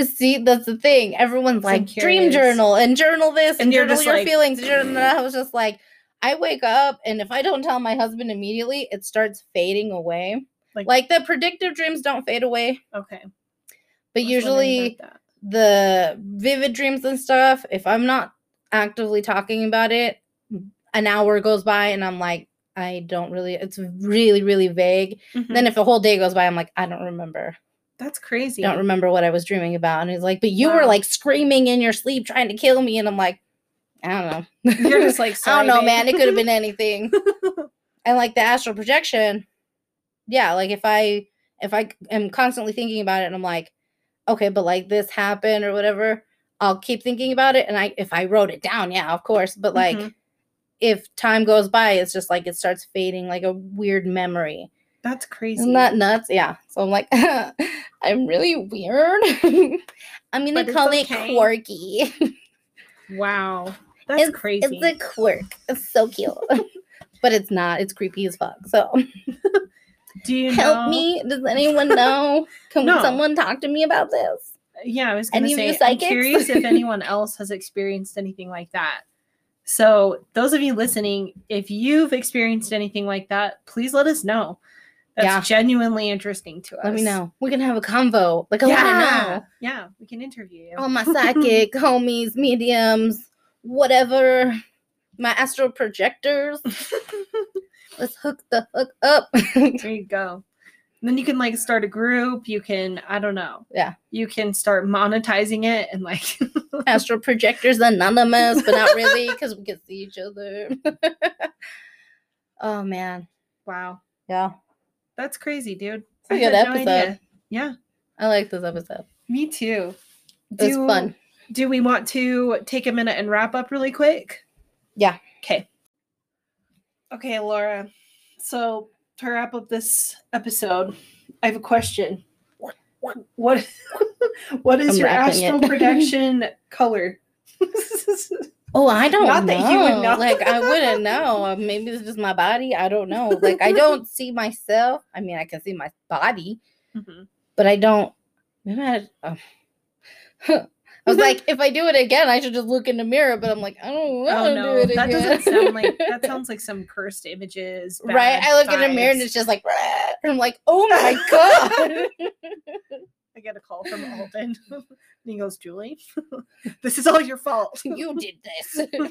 See, that's the thing. Everyone's I'm like, dream journal and journal this and, And you're journal just your like- feelings. And journal. I was just like, I wake up and if I don't tell my husband immediately, it starts fading away. Like- Like, the predictive dreams don't fade away, Okay. but I was wondering usually the vivid dreams and stuff, if I'm not actively talking about it, an hour goes by and I'm like, I don't really, it's really, really vague. Mhm. Then if a whole day goes by, I'm like, I don't remember. That's crazy. I don't remember what I was dreaming about. And he's like, but you were like screaming in your sleep trying to kill me. And I'm like, I don't know. You're just [laughs] like, I don't know, man. It could have been anything. [laughs] and like the astral projection, yeah, like if I if I am constantly thinking about it and I'm like, okay, but like this happened or whatever, I'll keep thinking about it. And I if I wrote it down, yeah, of course. But like Mhm. if time goes by, it's just like it starts fading like a weird memory. That's crazy. Isn't that nuts? Yeah. So I'm like, [laughs] I'm really weird. I'm gonna But call okay. it quirky. wow. That's it's, crazy. It's a quirk. It's so cute. [laughs] but it's not. It's creepy as fuck. So [laughs] Do you [laughs] help know- me. Does anyone know? Can No. someone talk to me about this? Yeah, I was to Any say, I'm curious if anyone else has experienced anything like that. So, those of you listening, if you've experienced anything like that, please let us know. That's Yeah. genuinely interesting to us. Let me know. We can have a convo. Like I Yeah. want to know. Yeah, we can interview you. All my psychic homies, mediums, whatever. My astral projectors. [laughs] Let's hook the hook up. [laughs] there you go. And then you can like start a group. You can, I don't know. Yeah. You can start monetizing it and like, [laughs] astral projectors anonymous, but not really because we can see each other. oh man, wow, yeah, that's crazy, dude. It's a good no episode. idea. Yeah, I like this episode. me too. It was Do- fun. Do we want to take a minute and wrap up really quick? Yeah. Okay. Okay, Laura. So to wrap up this episode, I have a question. What [laughs] what is I'm your astral projection [laughs] color? Oh, I don't Not know. that you would know. Like I wouldn't know. Uh, Maybe it's just my body. I don't know. Like I don't see myself. I mean, I can see my body, Mhm. but I don't. Maybe I. oh. I was like, if I do it again, I should just look in the mirror. But I'm like, I don't want to Oh do no, it that again. doesn't sound like that [laughs] sounds like some cursed images. right. I look in the mirror and it's just like, and I'm like, oh my [laughs] god. I get a call from Alden. [laughs] and he goes, Julie, this is all your fault. you did this. Oh,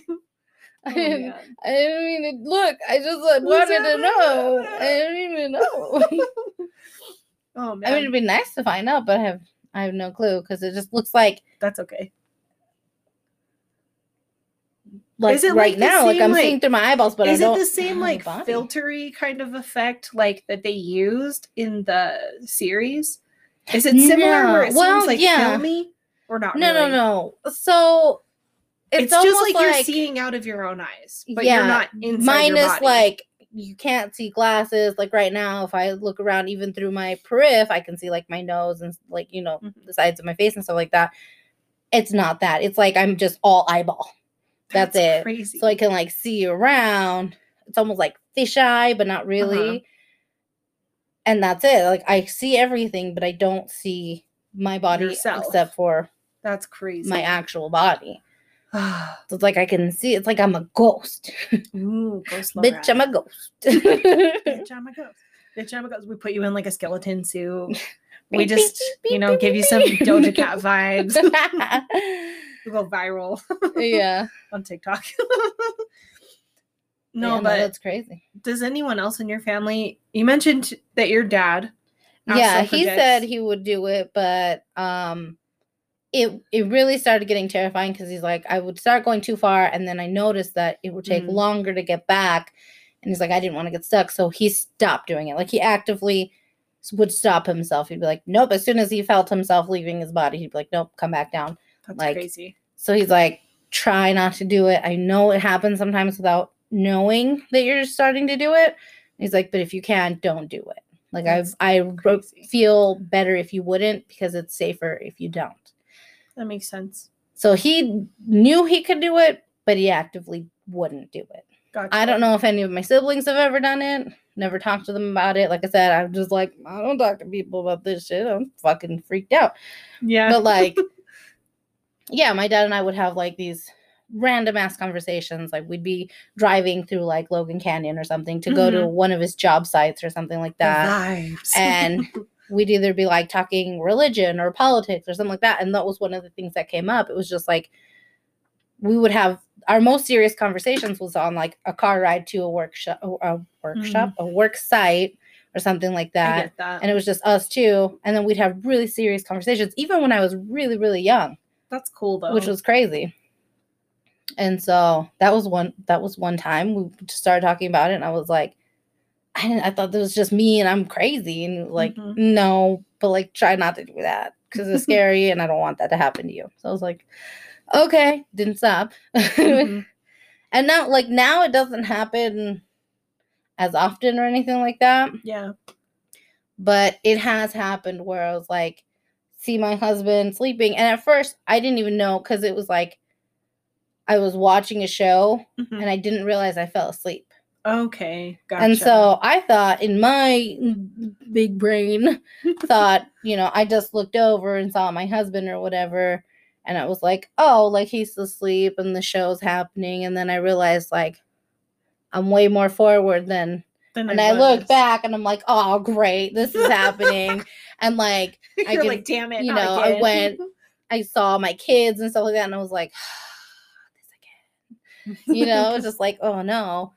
I Oh, didn't. I didn't mean to look. I just uh, like, wanted to know. I didn't even know. oh man. I mean, it'd be nice to find out, but I have I have no clue because it just [laughs] looks like that's okay. like Is it right like the now, like I'm like- seeing through my eyeballs, but is I it the same like body. filtery kind of effect like that they used in the series? Is it similar No. where it Well, seems like yeah. filmy or not? No, really? no, no. So it's, It's, just like, like, you're seeing out of your own eyes, but Yeah, you're not inside minus your body. like you can't see glasses. Like right now, if I look around even through my periph, I can see like my nose and like you know Mhm. the sides of my face and stuff like that. It's not that. It's like I'm just all eyeball. That's, it. Crazy. So I can like see around. It's almost like fisheye, but not really. Uh-huh. And that's it. Like I see everything, but I don't see my body Yourself. except for That's crazy. my actual body. [sighs] So it's like I can see. It's like I'm a ghost. [laughs] Ooh, ghost Bitch, I'm a ghost. [laughs] Bitch, I'm a ghost. Bitch, I'm a ghost. We put you in like a skeleton suit. [laughs] We just, you know, give you some. Doja Cat vibes. we go viral yeah. on TikTok. Yeah, no, but that's crazy. does anyone else in your family? You mentioned that your dad. Yeah, he projects. said he would do it, but um it it really started getting terrifying because he's like, I would start going too far, and then I noticed that it would take Mhm. longer to get back. And he's like, I didn't want to get stuck. So he stopped doing it. Like he actively would stop himself. He'd be like, Nope. As soon as he felt himself leaving his body, he'd be like, Nope, come back down. That's like, crazy. So he's like, try not to do it. I know it happens sometimes without knowing that you're starting to do it. He's like, but if you can, don't do it. Like I That's I crazy. feel better if you wouldn't because it's safer if you don't. That makes sense. So he knew he could do it, but he actively wouldn't do it. Gotcha. I don't know if any of my siblings have ever done it. Never talked to them about it. Like I said, I'm just like, I don't talk to people about this shit. I'm fucking freaked out. Yeah. But like, [laughs] yeah, my dad and I would have like these random ass conversations. Like we'd be driving through like Logan Canyon or something to go to mm-hmm. one of his job sites or something like that. And [laughs] we'd either be like talking religion or politics or something like that. And that was one of the things that came up. It was just like we would have our most serious conversations was on like a car ride to a workshop, a workshop, mm. a work site or something like that that. and it was just us two and then we'd have really serious conversations even when i was really really young That's cool though. which was crazy and so that was one that was one time we started talking about it and i was like i didn't i thought this was just me and i'm crazy and like Mhm. no but like try not to do that because it's [laughs] scary and i don't want that to happen to you so i was like okay didn't stop Mhm. [laughs] and now like now it doesn't happen as often or anything like that Yeah. but it has happened where I was like, see my husband sleeping. And at first, I didn't even know because it was like I was watching a show Mhm. and I didn't realize I fell asleep. Okay. Gotcha. And so I thought in my big brain, [laughs] thought, you know, I just looked over and saw my husband or whatever. And I was like, oh, like he's asleep and the show's happening. And then I realized, like, I'm way more forward than Then and I look back and I'm like, oh, great, this is happening. [laughs] and like, I can- like, damn it. you know, I went- I saw my kids and stuff like that, and I was like, [sighs] this [laughs] again. You know, it's just like, oh no.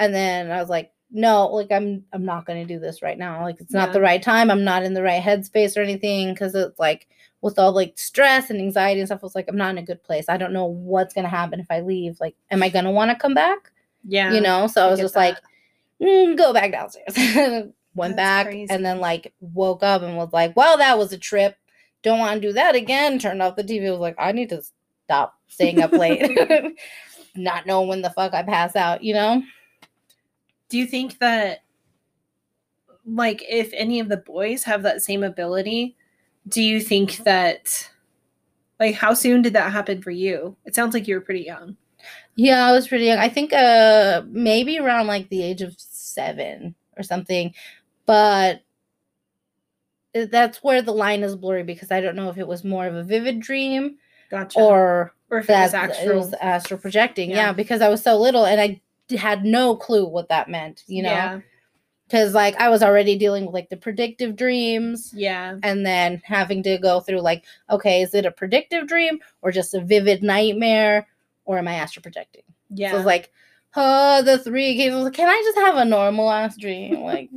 And then I was like, no, like I'm, I'm not going to do this right now. Like it's not the right time. I'm not in the right headspace or anything because it's like with all like stress and anxiety and stuff. I was like, I'm not in a good place. I don't know what's going to happen if I leave. Like, am I going to want to come back? yeah. You know. So I was get just like, mm, go back downstairs. [laughs] Went That's back crazy. and then like woke up and was like, well, that was a trip. Don't want to do that again. Turned off the TV. Was like, I need to stop staying up late. [laughs] [laughs] Not knowing when the fuck I pass out, you know? Do you think that, like, if any of the boys have that same ability, do you think that, like, how soon did that happen for you? It sounds like you were pretty young. Yeah, I was pretty young. I think uh maybe around like the age of seven or something. But that's where the line is blurry because I don't know if it was more of a vivid dream Gotcha. or or if that it was it actual. was astral projecting. Yeah. Yeah. because I was so little and I had no clue what that meant, you know. Yeah. Because like I was already dealing with like the predictive dreams Yeah. and then having to go through like, okay, is it a predictive dream or just a vivid nightmare? Or am I astral projecting? Yeah. So it's like, oh, the three cases. Like, Can I just have a normal ass dream? [laughs] Like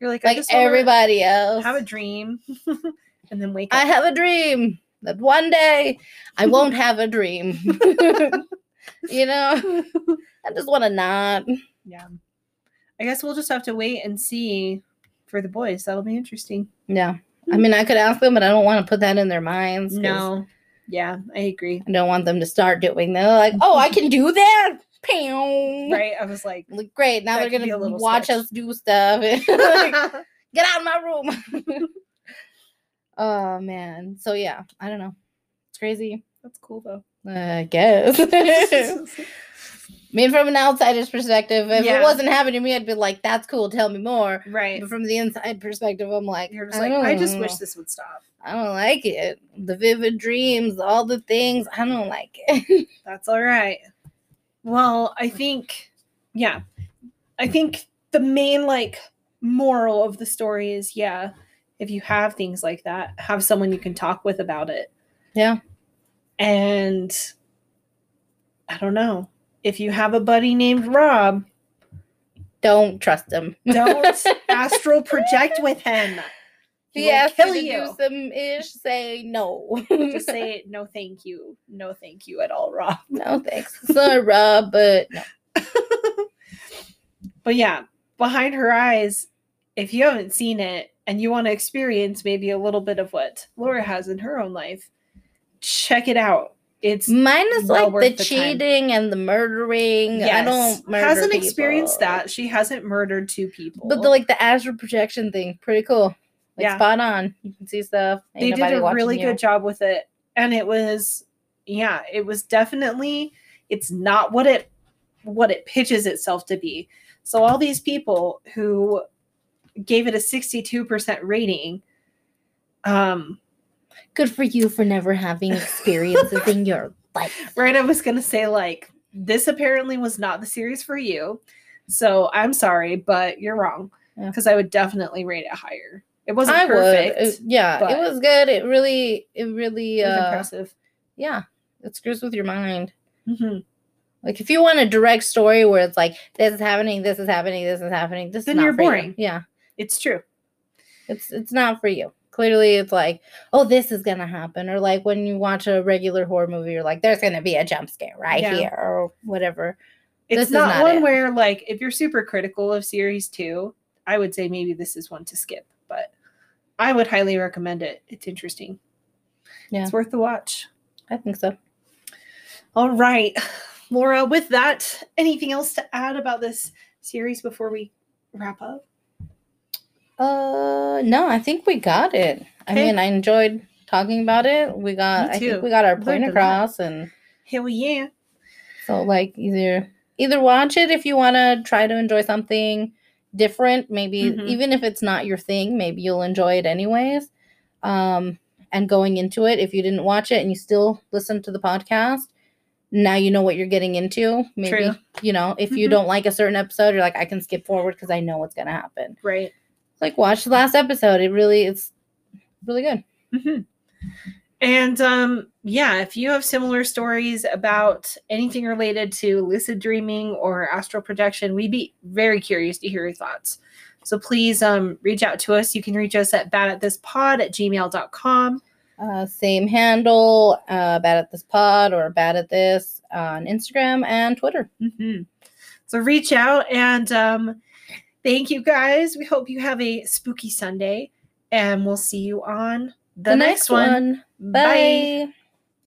You're like, like everybody else. have a dream [laughs] and then wake up. I have a dream that one day I won't have a dream. [laughs] you know? [laughs] [laughs] I just want to not. yeah. I guess we'll just have to wait and see for the boys. That'll be interesting. Yeah. I mean, I could ask them, but I don't want to put that in their minds. No. Yeah, I agree. I don't want them to start doing that. Like, oh, I can do that. Pow. Right? I was like, Like, great. Now they're could be a going to little watch sketch. us do stuff. Like, [laughs] Get out of my room. oh, man. So, yeah, I don't know. It's crazy. that's cool though. I guess. [laughs] I mean, from an outsider's perspective, if Yeah. it wasn't happening to me, I'd be like, that's cool. Tell me more. right. But from the inside perspective, I'm like, You're just I like, I just wish this would stop. I don't like it. The vivid dreams, all the things, I don't like it. [laughs] That's all right. Well, I think, yeah, I think the main like moral of the story is yeah, if you have things like that, have someone you can talk with about it. Yeah. And I don't know. If you have a buddy named Rob, don't trust him. don't [laughs] astral project with him. He asks kill you. do some ish, say no. Just [laughs] say no, thank you, no, thank you at all, Rob. no thanks. Sorry, Rob, but no. [laughs] But yeah, behind her eyes, if you haven't seen it and you want to experience maybe a little bit of what Laura has in her own life, check it out. It's Mine is well like the the time. cheating and the murdering. I don't murder hasn't experienced that. She hasn't murdered two people. But the like the astral projection thing, pretty cool. Like Yeah. spot on. You can see stuff. Ain't they did a really you. good job with it, and it was yeah, it was definitely it's not what it what it pitches itself to be. So all these people who gave it a 62% rating um Good for you for never having experiences in [laughs] your life. right i was gonna say like this apparently was not the series for you so i'm sorry but you're wrong Yeah. because i would definitely rate it higher it wasn't I perfect. It- yeah, it was good. It really, it really, it uh, impressive yeah, it screws with your mind. Mhm. Like if you want a direct story where it's like this is happening, this is happening, this is happening, this Then is not you're for you. boring. Yeah, it's true it's it's not for you. Clearly, it's like, oh, this is gonna happen, or like when you watch a regular horror movie, you're like, there's gonna be a jump scare right Yeah. here, or whatever. it's This not, not one it. where like if you're super critical of series two i would say maybe this is one to skip but i would highly recommend it it's interesting Yeah. it's worth the watch I think so. all right laura with that anything else to add about this series before we wrap up Uh, no, I think we got it. I Okay. mean, I enjoyed talking about it. We got, Me I too. think we got our Learned point a lot. across, and hell we yeah so like either either watch it if you want to try to enjoy something different. Maybe Mhm. even if it's not your thing, maybe you'll enjoy it anyways. Um, and going into it, if you didn't watch it and you still listen to the podcast, now you know what you're getting into. Maybe True. you know if you Mhm. don't like a certain episode, you're like, I can skip forward because I know what's gonna happen. right Like watch the last episode. It really it's really good. Mhm. And um, yeah, if you have similar stories about anything related to lucid dreaming or astral projection, we'd be very curious to hear your thoughts. So please um, reach out to us. You can reach us at bad at this pod at gmail.com. Uh, same handle, uh, bad at this pod or bad at this on Instagram and Twitter. Mhm. So reach out and um, thank you guys. We hope you have a spooky Sunday and we'll see you on the, next, one. Bye.